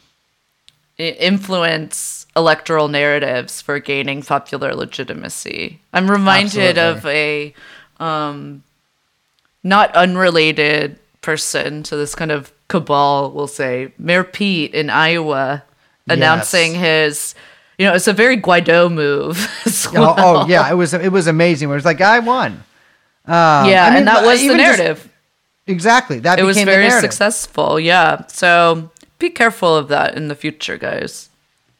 i- influence electoral narratives for gaining popular legitimacy. I'm reminded of a um, not unrelated person to this kind of cabal, we'll say, Mayor Pete in Iowa announcing his, you know, it's a very Guaido move. as Oh, well. oh yeah, it was it was amazing. It was like I won. Uh, yeah, I mean, and that was the even just- narrative. exactly. That it was very narrative. successful. Yeah. So be careful of that in the future, guys.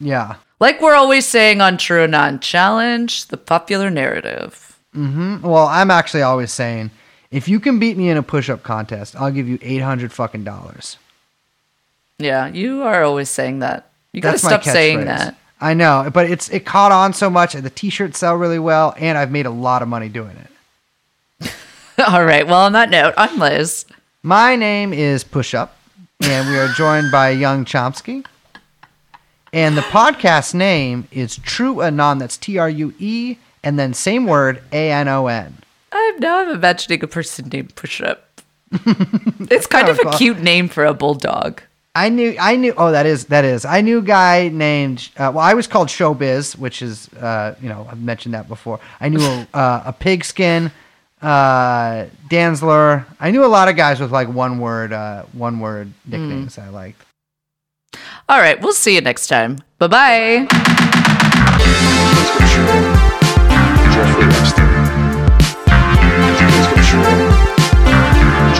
Yeah. Like we're always saying on TrueAnon, challenge the popular narrative. Well, I'm actually always saying, if you can beat me in a push-up contest, I'll give you eight hundred fucking dollars. Yeah, you are always saying that. You gotta That's stop saying that. I know, but it's it caught on so much. And the T-shirts sell really well, and I've made a lot of money doing it. All right. Well, on that note, I'm Liz. My name is Push Up, and we are joined by Yung Chomsky. And the podcast name is True Anon. That's T R U E, and then same word A N O N. I'm now I'm imagining a person named Push Up. it's kind of a cool. cute name for a bulldog. I knew, I knew. Oh, that is that is. I knew a guy named. Uh, well, I was called Showbiz, which is, uh, you know, I've mentioned that before. I knew a, uh, a pigskin, uh, Danzler. I knew a lot of guys with like one word, uh, one word nicknames I liked. All right, we'll see you next time. Bye bye.